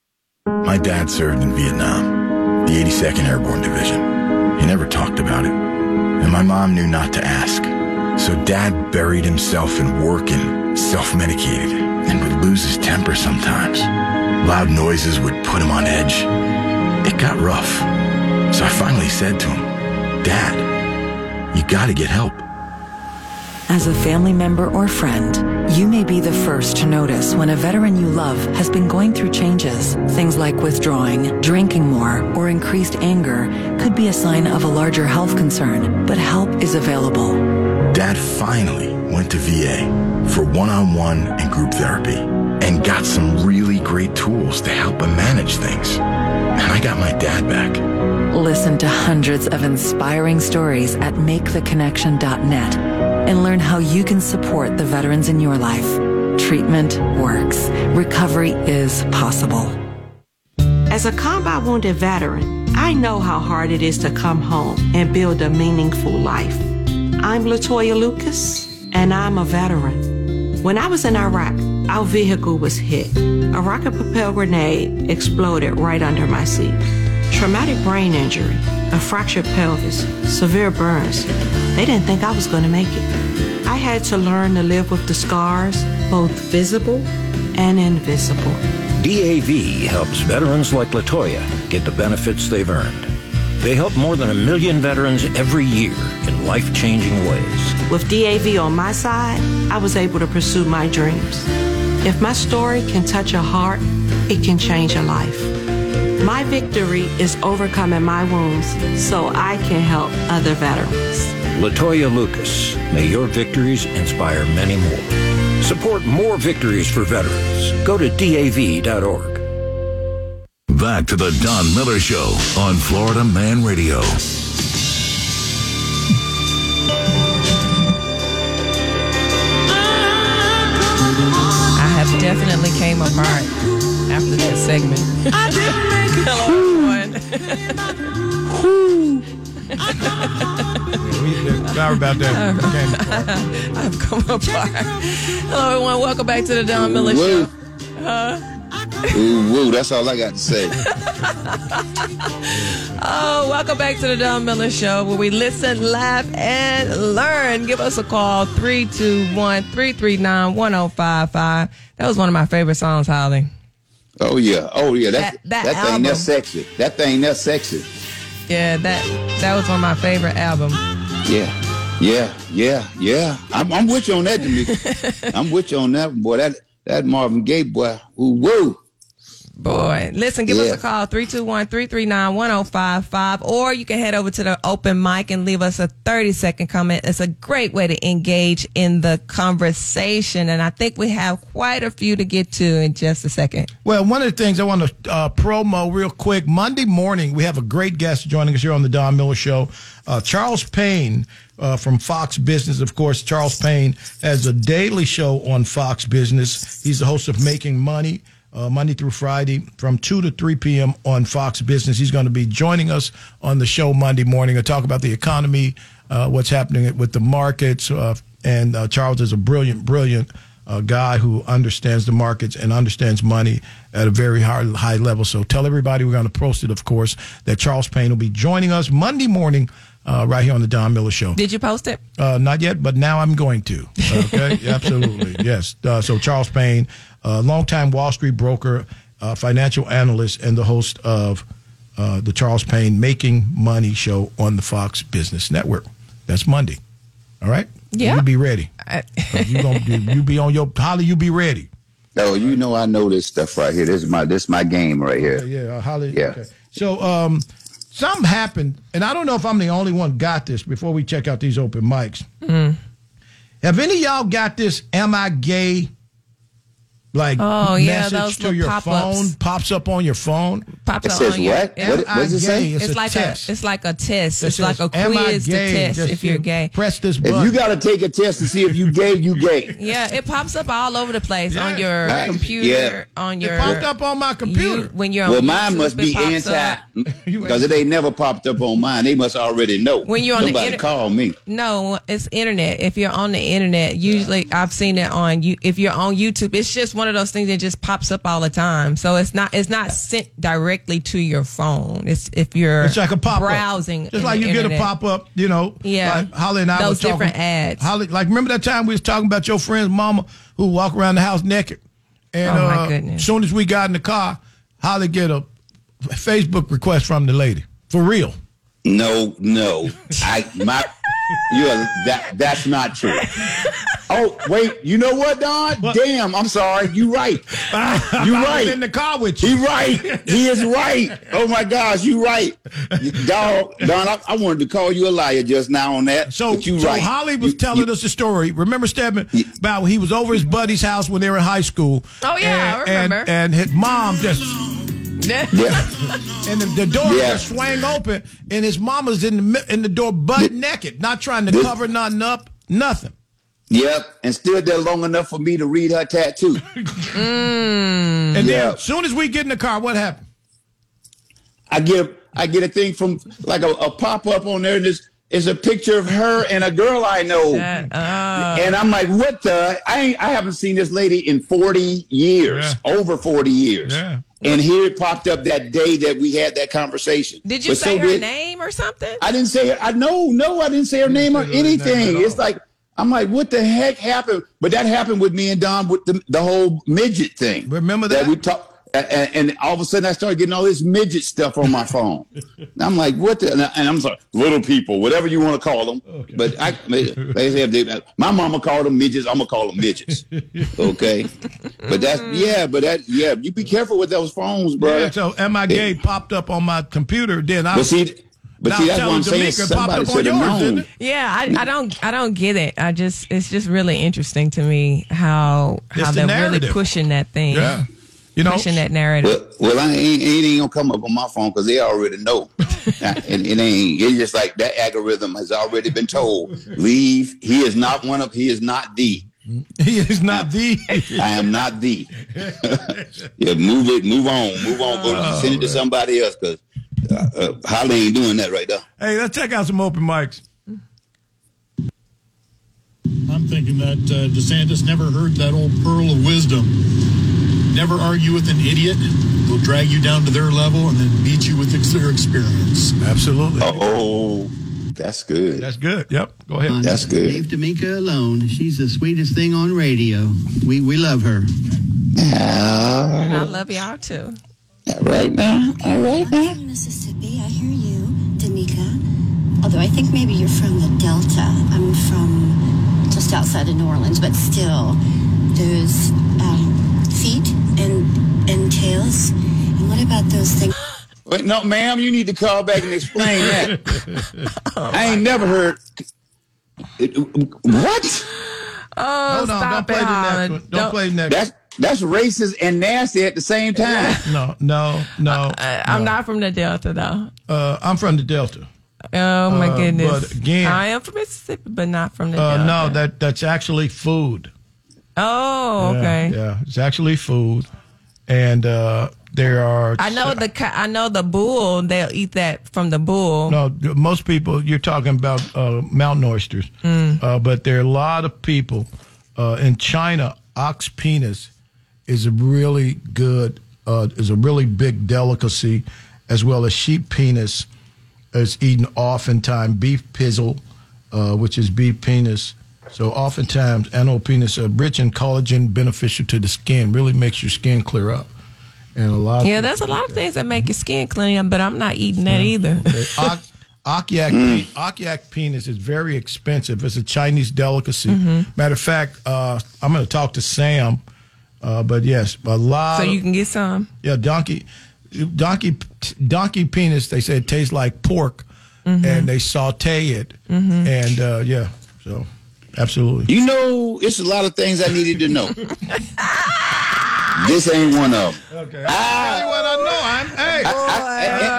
my dad served in Vietnam, the 82nd Airborne Division. He never talked about it, and my mom knew not to ask. So dad buried himself in work and self-medicated, and would lose his temper sometimes. Loud noises would put him on edge. It got rough. So I finally said to him, Dad, you gotta get help. As a family member or friend, you may be the first to notice when a veteran you love has been going through changes. Things like withdrawing, drinking more, or increased anger could be a sign of a larger health concern, but help is available. Dad finally went to VA for one-on-one and group therapy and got some really great tools to help him manage things. And I got my dad back. Listen to hundreds of inspiring stories at maketheconnection.net and learn how you can support the veterans in your life. Treatment works. Recovery is possible. As a combat wounded veteran, I know how hard it is to come home and build a meaningful life. I'm Latoya Lucas, and I'm a veteran. When I was in Iraq, our vehicle was hit. A rocket propelled grenade exploded right under my seat. Traumatic brain injury, a fractured pelvis, severe burns. They didn't think I was going to make it. I had to learn to live with the scars, both visible and invisible. DAV helps veterans like Latoya get the benefits they've earned. They help more than a million veterans every year in life changing ways. With DAV on my side, I was able to pursue my dreams. If my story can touch a heart, it can change a life. My victory is overcoming my wounds so I can help other veterans. Latoya Lucas, may your victories inspire many more. Support more victories for veterans. Go to DAV.org. Back to the Don Miller Show on Florida Man Radio. I have definitely came apart after that segment. Hello, everyone. Sorry about that. I've come apart. Hello, everyone. Welcome back to the Don Miller Show. Huh? Ooh, woo, that's all I got to say. Oh, welcome back to the Don Miller Show where we listen, laugh, and learn. Give us a call 321 339 1055. That was one of my favorite songs, Holly. Oh yeah, oh yeah, that That- that that, thing album. that's sexy. That thing that's sexy. Yeah, that that was one of my favorite albums. Yeah, yeah, yeah, yeah. I'm, I'm with you on that, Demica. I'm with you on that, boy. That that Marvin Gaye boy. Ooh, woo. Boy, listen, give Yeah. us a call 321-339-1055 or you can head over to the open mic and leave us a 30 second comment. It's a great way to engage in the conversation and I think we have quite a few to get to in just a second. Well, one of the things I want to uh, promo real quick Monday morning, we have a great guest joining us here on the Don Miller Show. Uh, Charles Payne uh, from Fox Business. Of course, Charles Payne has a daily show on Fox Business. He's the host of Making Money. Uh, Monday through Friday from 2 to 3 p.m. on Fox Business. He's going to be joining us on the show Monday morning to talk about the economy, uh, what's happening with the markets. Uh, and uh, Charles is a brilliant, brilliant a guy who understands the markets and understands money at a very high, high level. So tell everybody we're going to post it, of course, that Charles Payne will be joining us Monday morning uh, right here on the Don Miller Show. Did you post it? Uh, not yet, but now I'm going to. Okay, absolutely, yes. Uh, so Charles Payne, uh, longtime Wall Street broker, uh, financial analyst, and the host of uh, the Charles Payne Making Money Show on the Fox Business Network. That's Monday. All right. Yeah. You be ready. you gonna you, you be on your Holly. You be ready. Oh, you know I know this stuff right here. This is my this is my game right here. Yeah, yeah, uh, Holly. Yeah. Okay. So, um, something happened, and I don't know if I'm the only one got this. Before we check out these open mics, Mm. have any of y'all got this? Am I gay? Like Oh, yeah, message those to your pop-ups. phone pops up on your phone. Pops It up says on your- what? yeah. What- what does it say? It's, It's, a like test. a it's like a test. It It's like a says, "Am I quiz to test Just if you're gay. Press this Button. If button. you got to take a test to see if you gay, you gay. Yeah, it pops up all over the place on your Right. computer, Yeah. on It your. popped up on my computer. You, when you're on Well, mine YouTube, must be anti because it ain't never popped up on mine. They must already know. When you're on the Somebody call me. No, it's internet. If you're on the internet, usually I've seen it on you. If you're on YouTube, it's just one of those things that just pops up all the time. So it's not it's not sent directly to your phone. It's if you're It's like a pop browsing, Just in like the you get a pop up, you know. Yeah. Like Holly and I Those were talking, different ads. Holly, like remember that time we was talking about your friend's mama who walk around the house naked, and Oh, my uh, goodness. as soon as we got in the car, Holly get a Facebook request from the lady for real. No, no. I my you are that that's not true. Oh wait, you know what, Don? Damn, I'm sorry. You right. You I right. in the car with you. He right. He is right. Oh my gosh, you right. Dog, Don, I, I wanted to call you a liar just now on that. So, but you so right. Holly was You- telling you- us a story. Remember, Stedman, about he was over his buddy's house when they were in high school. Oh, yeah, I and, remember. And, and his mom just Yeah. and the, the door Yeah. just swang open, and his mama's in the in the door butt naked, not trying to This- cover nothing up, nothing. Yep, and stood there long enough for me to read her tattoo. Mm. And Yeah. then, as soon as we get in the car, what happened? I get I get a thing from like a, a pop up on there. And it's, it's a picture of her and a girl I know, That- and I'm like, what the? I ain't, I haven't seen this lady in 40 years, over 40 years. Yeah. And here it popped up that day that we had that conversation. Did you But say so her did- name or something? I didn't say her. I no, no, I didn't say her name or say name anything. It's like I'm like, what the heck happened? But that happened with me and Don with the, the whole midget thing. Remember that? we talked. And, and all of a sudden, I started getting all this midget stuff on my phone. And I'm like, what the? And I- and I'm sorry, little people, whatever you want to call them. But I, they have my mama called them midgets. I'm gonna call them midgets. Okay. But that's mm. yeah. But that yeah. You be careful with those phones, bro. Yeah, so am I gay popped up on my computer? Then I But see, but Now see, that's what telling I'm saying. Demica, it popped Somebody up on should have yours, known. Yeah, I, I don't I don't get it. I just it's just really interesting to me how how the they're really pushing that thing. Yeah. You know, pushing that narrative. Well, well, I ain't, it ain't gonna come up on my phone because they already know. and it ain't. It's just like that algorithm has already been told. Leave. He is not one of. He is not the. he is not the. I am not the. yeah, move it. Move on. Move on. Go Oh, send it to somebody else because uh, uh, Holly ain't doing that right now. Hey, let's check out some open mics. I'm thinking that uh, DeSantis never heard that old pearl of wisdom. Never argue with an idiot. They'll drag you down to their level and then beat you with their experience. Absolutely. Oh, that's good. That's good. Yep. Go ahead. That's good. Leave Demica alone. She's the sweetest thing on radio. We we love her. And I love y'all too. Right now. All right now. From Mississippi, I hear you, Demica. Although I think maybe you're from the Delta. I'm from just outside of New Orleans, but still, those um, feet and and tails. And what about those things? Wait, no, ma'am. You need to call back and explain that. I ain't never heard. What? Oh, Hold on, stop don't play it, the next one. Don't, play the next. That's that's racist and nasty at the same time. No, no, no. I, I'm not from the Delta though. Uh, I'm from the Delta. Oh my Uh, goodness! but again- I am from Mississippi, but not from the Uh, Delta. no, that that's actually food. Oh, Yeah, okay. Yeah, it's actually food, and uh, there are. I know the I know the bull. They'll eat that from the bull. No, most people. You're talking about uh, mountain oysters, Mm. uh, but there are a lot of people uh, in China. Ox penis is a really good, uh, is a really big delicacy, as well as sheep penis is eaten oftentimes. Beef pizzle, uh, which is beef penis. So oftentimes, animal penis are rich in collagen, beneficial to the skin. Really makes your skin clear up, and a lot. Yeah, there's a lot of things that make your skin clean, but I'm not eating that either. Okay. Mm. pe- Akiak penis is very expensive. It's a Chinese delicacy. Mhm. Matter of fact, uh, I'm going to talk to Sam. Uh, but yes, a lot. So of- you can get some. yeah, donkey, donkey, donkey penis. They say it tastes like pork, Mhm. and they saute it, Mhm. and uh, yeah, so absolutely. You know, it's a lot of things I needed to know. this ain't one of them. Okay, I, what I know. I'm hey,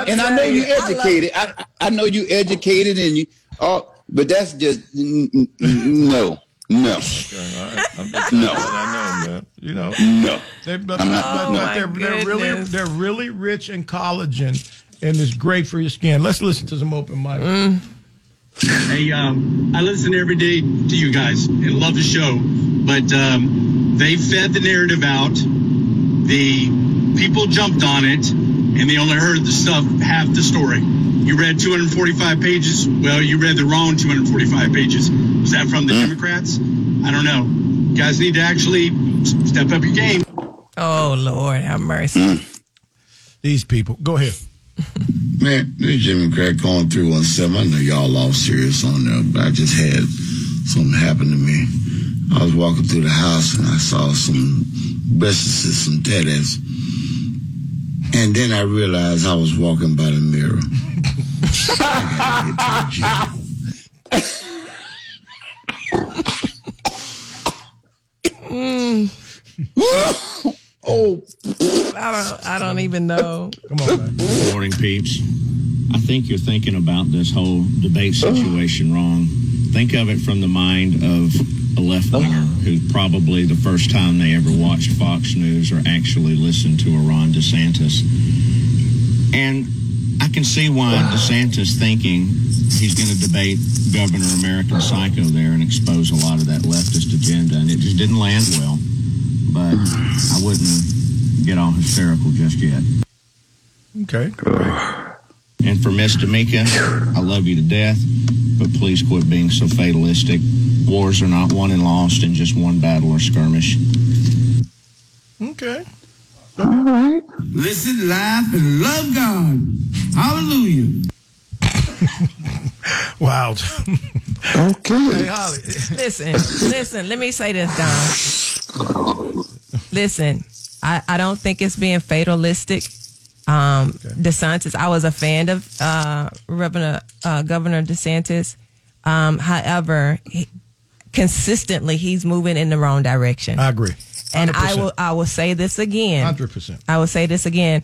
and, and I know you educated. I, I know you educated, and you. Oh, but that's just n- n- n- no, no, no. I know, man. You know, No. They, but, I'm but- not- but no. they're, they're really they're really rich in collagen, and it's great for your skin. Let's listen to some open mic. Mm. Hey, um, I listen every day to you guys and love the show, but um, they fed the narrative out. The people jumped on it, and they only heard the stuff half the story. You read 245 pages. Well, you read the wrong 245 pages. Was that from the hmm. Democrats? I don't know. You guys need to actually step up your game. Oh Lord, have mercy. Hmm. These people. Go ahead. Man, this Jimmy Crack calling 317. I know y'all all serious on there, but I just had something happen to me. I was walking through the house and I saw some breasts, some teddies. And then I realized I was walking by the mirror. I gotta get to the gym. Mm. oh, I don't. I don't even know. Come on, man. Good morning, peeps. I think you're thinking about this whole debate situation wrong. Think of it from the mind of a left winger oh. who probably the first time they ever watched Fox News or actually listened to a Ron DeSantis. And I can see why DeSantis thinking he's going to debate Governor American Psycho there and expose a lot of that leftist agenda. And it just didn't land well. But hmm. I wouldn't get all hysterical just yet. Okay. And for Miss Demica, I love you to death, but please quit being so fatalistic. Wars are not won and lost in just one battle or skirmish. Okay. All right. Listen, laugh, and love God. Hallelujah. Wow. okay. Hey, Listen, listen. Let me say this, Don. Listen, I, I don't think it's being fatalistic. Um, DeSantis, I was a fan of uh, Governor uh, Governor DeSantis. Um, however, he, consistently he's moving in the wrong direction. I agree. And I will I will say this again. Hundred percent. I will say this again.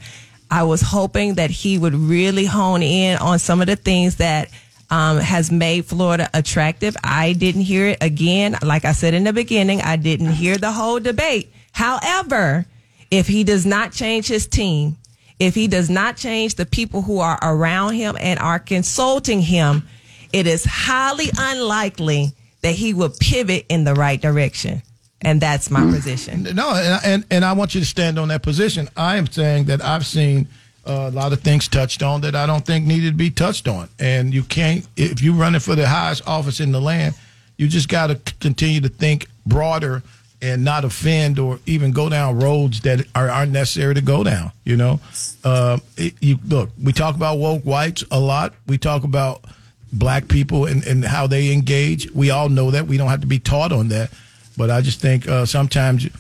I was hoping that he would really hone in on some of the things that um, has made Florida attractive. I didn't hear it again. Like I said in the beginning, I didn't hear the whole debate. However, if he does not change his team, if he does not change the people who are around him and are consulting him, it is highly unlikely that he will pivot in the right direction. And that's my position. No, and, and and I want you to stand on that position. I am saying that I've seen uh, a lot of things touched on that I don't think needed to be touched on, and you can't if you're running for the highest office in the land, you just got to continue to think broader and not offend or even go down roads that are aren't necessary to go down. You know, uh, it, you look. We talk about woke whites a lot. We talk about black people and, and how they engage. We all know that. We don't have to be taught on that. But I just think uh, sometimes you,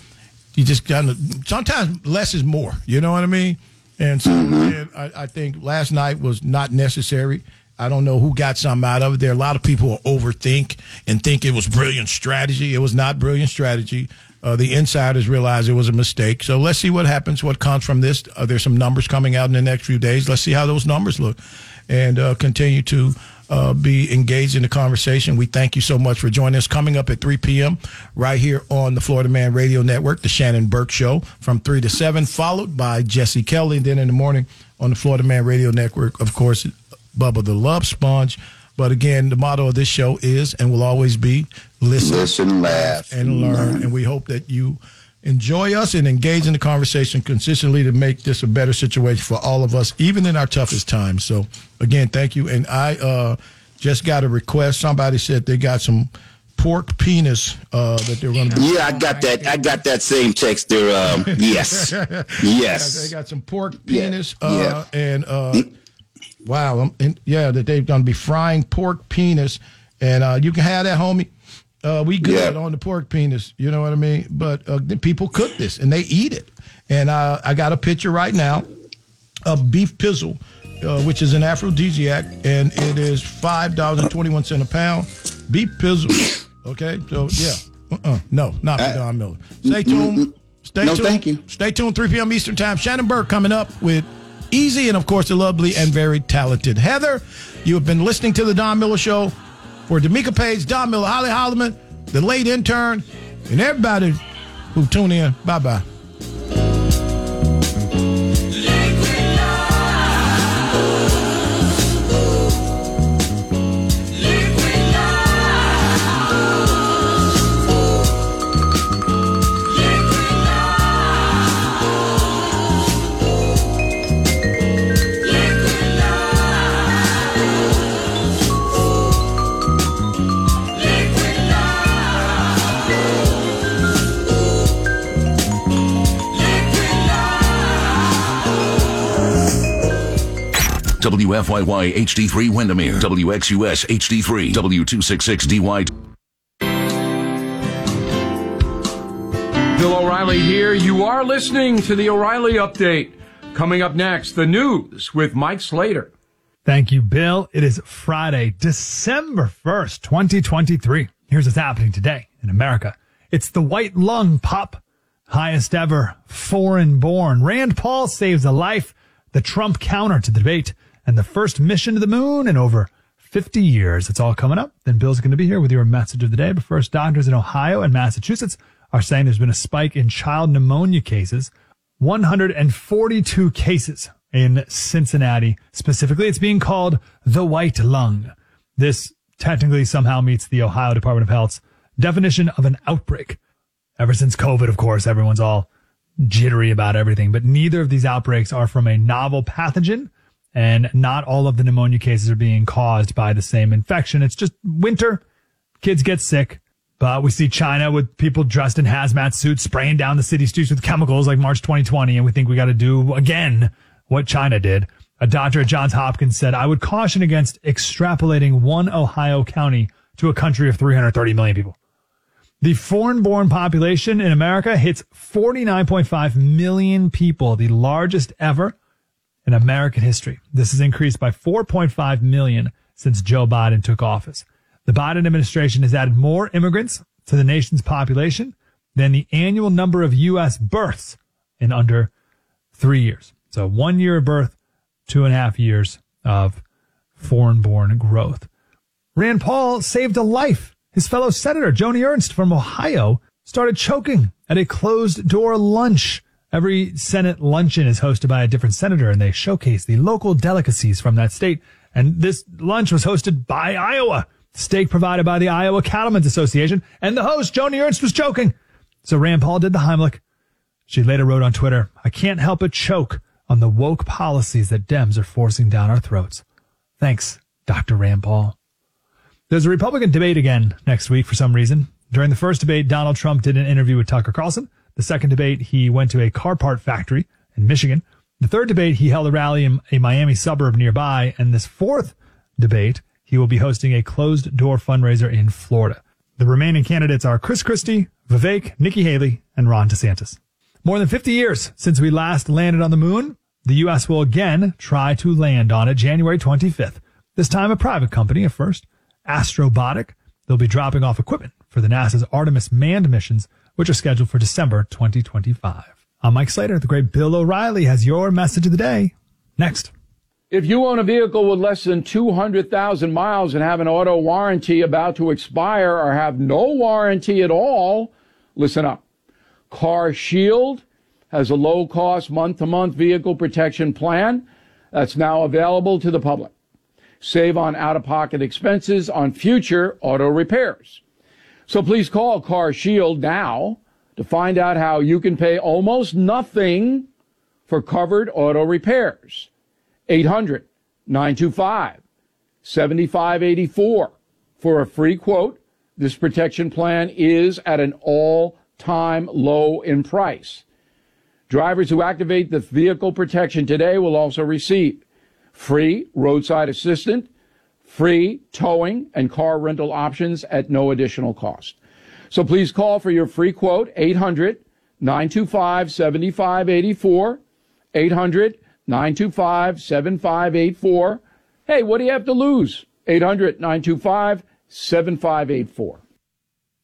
just kind of sometimes less is more. You know what I mean? And so and I, I think last night was not necessary. I don't know who got something out of it. There are a lot of people who overthink and think it was brilliant strategy. It was not brilliant strategy. Uh, the insiders realized it was a mistake. So let's see what happens. What comes from this? Uh, there's some numbers coming out in the next few days. Let's see how those numbers look, and uh, continue to uh, be engaged in the conversation. We thank you so much for joining us. Coming up at 3 p.m. right here on the Florida Man Radio Network, the Shannon Burke Show from 3 to 7, followed by Jesse Kelly. And then in the morning on the Florida Man Radio Network, of course, Bubba the Love Sponge. But again, the motto of this show is and will always be listen, Listen, laugh, and learn. And we hope that you enjoy us and engage in the conversation consistently to make this a better situation for all of us, even in our toughest times. So, again, thank you. And I uh, just got a request. Somebody said they got some pork penis uh, that they're going to. Yeah, I got that. I got that same text there. Um, yes, yes. They got some pork penis yeah. uh, and uh, Wow. Um, and yeah, that they're going to be frying pork penis. And uh, you can have that, homie. Uh, we good Yeah. on the pork penis. You know what I mean? But uh, the people cook this and they eat it. And uh, I got a picture right now of beef pizzle, uh, which is an aphrodisiac, and it is five dollars and twenty one cent a pound. Beef pizzle. Okay, so yeah, uh-uh. no, not for Don Miller. Stay tuned. Stay No, tuned. thank you. Stay tuned. Three p.m. Eastern time. Shannon Burke coming up with Easy, and of course the lovely and very talented Heather. You have been listening to the Don Miller Show for Demica Paige, Don Miller, Holly Holloman, the late intern, and everybody who tune in. Bye bye. WFYY HD3 Windermere, WXUS HD3, W266DY. Bill O'Reilly here. You are listening to the O'Reilly Update. Coming up next, the news with Mike Slater. Thank you, Bill. It is Friday, December 1st, 2023. Here's what's happening today in America. It's the white lung pop, highest ever foreign born. Rand Paul saves a life, the Trump counter to the debate, and the first mission to the moon in over 50 years. It's all coming up. Then Bill's going to be here with your message of the day. But first, doctors in Ohio and Massachusetts are saying there's been a spike in child pneumonia cases. 142 cases in Cincinnati. Specifically, it's being called the white lung. This technically somehow meets the Ohio Department of Health's definition of an outbreak. Ever since COVID, of course, everyone's all jittery about everything, but neither of these outbreaks are from a novel pathogen and not all of the pneumonia cases are being caused by the same infection. It's just winter. Kids get sick. But we see China with people dressed in hazmat suits spraying down the city streets with chemicals like March 2020. And we think we got to do again what China did. A doctor at Johns Hopkins said, I would caution against extrapolating one Ohio county to a country of 330 million people. The foreign born population in America hits 49.5 million people, the largest ever in American history. This has increased by 4.5 million since Joe Biden took office. The Biden administration has added more immigrants to the nation's population than the annual number of U.S. births in under three years. So one year of birth, two and a half years of foreign born growth. Rand Paul saved a life. His fellow senator, Joni Ernst from Ohio, started choking at a closed door lunch. Every Senate luncheon is hosted by a different senator and they showcase the local delicacies from that state. And this lunch was hosted by Iowa. Steak provided by the Iowa Cattlemen's Association. And the host, Joni Ernst, was choking. So Rand Paul did the Heimlich. She later wrote on Twitter, I can't help but choke on the woke policies that Dems are forcing down our throats. Thanks, Dr. Rand Paul. There's a Republican debate again next week for some reason. During the first debate, Donald Trump did an interview with Tucker Carlson. The second debate, he went to a car part factory in Michigan. The third debate, he held a rally in a Miami suburb nearby. And this fourth debate, he will be hosting a closed door fundraiser in Florida. The remaining candidates are Chris Christie, Vivek, Nikki Haley, and Ron DeSantis. More than 50 years since we last landed on the moon, the U.S. will again try to land on it January 25th. This time a private company at first, Astrobotic. They'll be dropping off equipment for the NASA's Artemis manned missions, which are scheduled for December 2025. I'm Mike Slater. The great Bill O'Reilly has your message of the day. Next. If you own a vehicle with less than 200,000 miles and have an auto warranty about to expire or have no warranty at all, listen up. Car Shield has a low cost month to month vehicle protection plan that's now available to the public. Save on out of pocket expenses on future auto repairs. So please call Car Shield now to find out how you can pay almost nothing for covered auto repairs. 800 925 7584 for a free quote. This protection plan is at an all time low in price. Drivers who activate the vehicle protection today will also receive free roadside assistant, free towing and car rental options at no additional cost. So please call for your free quote 800 925 7584. 800 925 7584. Hey, what do you have to lose? 800 925 7584.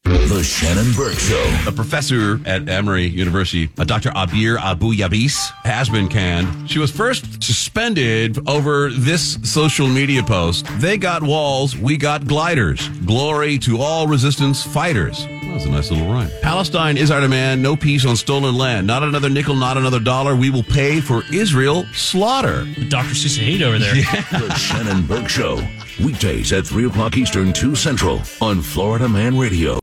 The Shannon Burke Show. A professor at Emory University, uh, Dr. Abir Abu Yabis, has been canned. She was first suspended over this social media post. They got walls, we got gliders. Glory to all resistance fighters. That was a nice little rhyme. Palestine is our demand. No peace on stolen land. Not another nickel, not another dollar. We will pay for Israel slaughter. Dr. Seuss over there. The Shannon Burke Show. Weekdays at 3 o'clock Eastern, 2 Central on Florida Man Radio.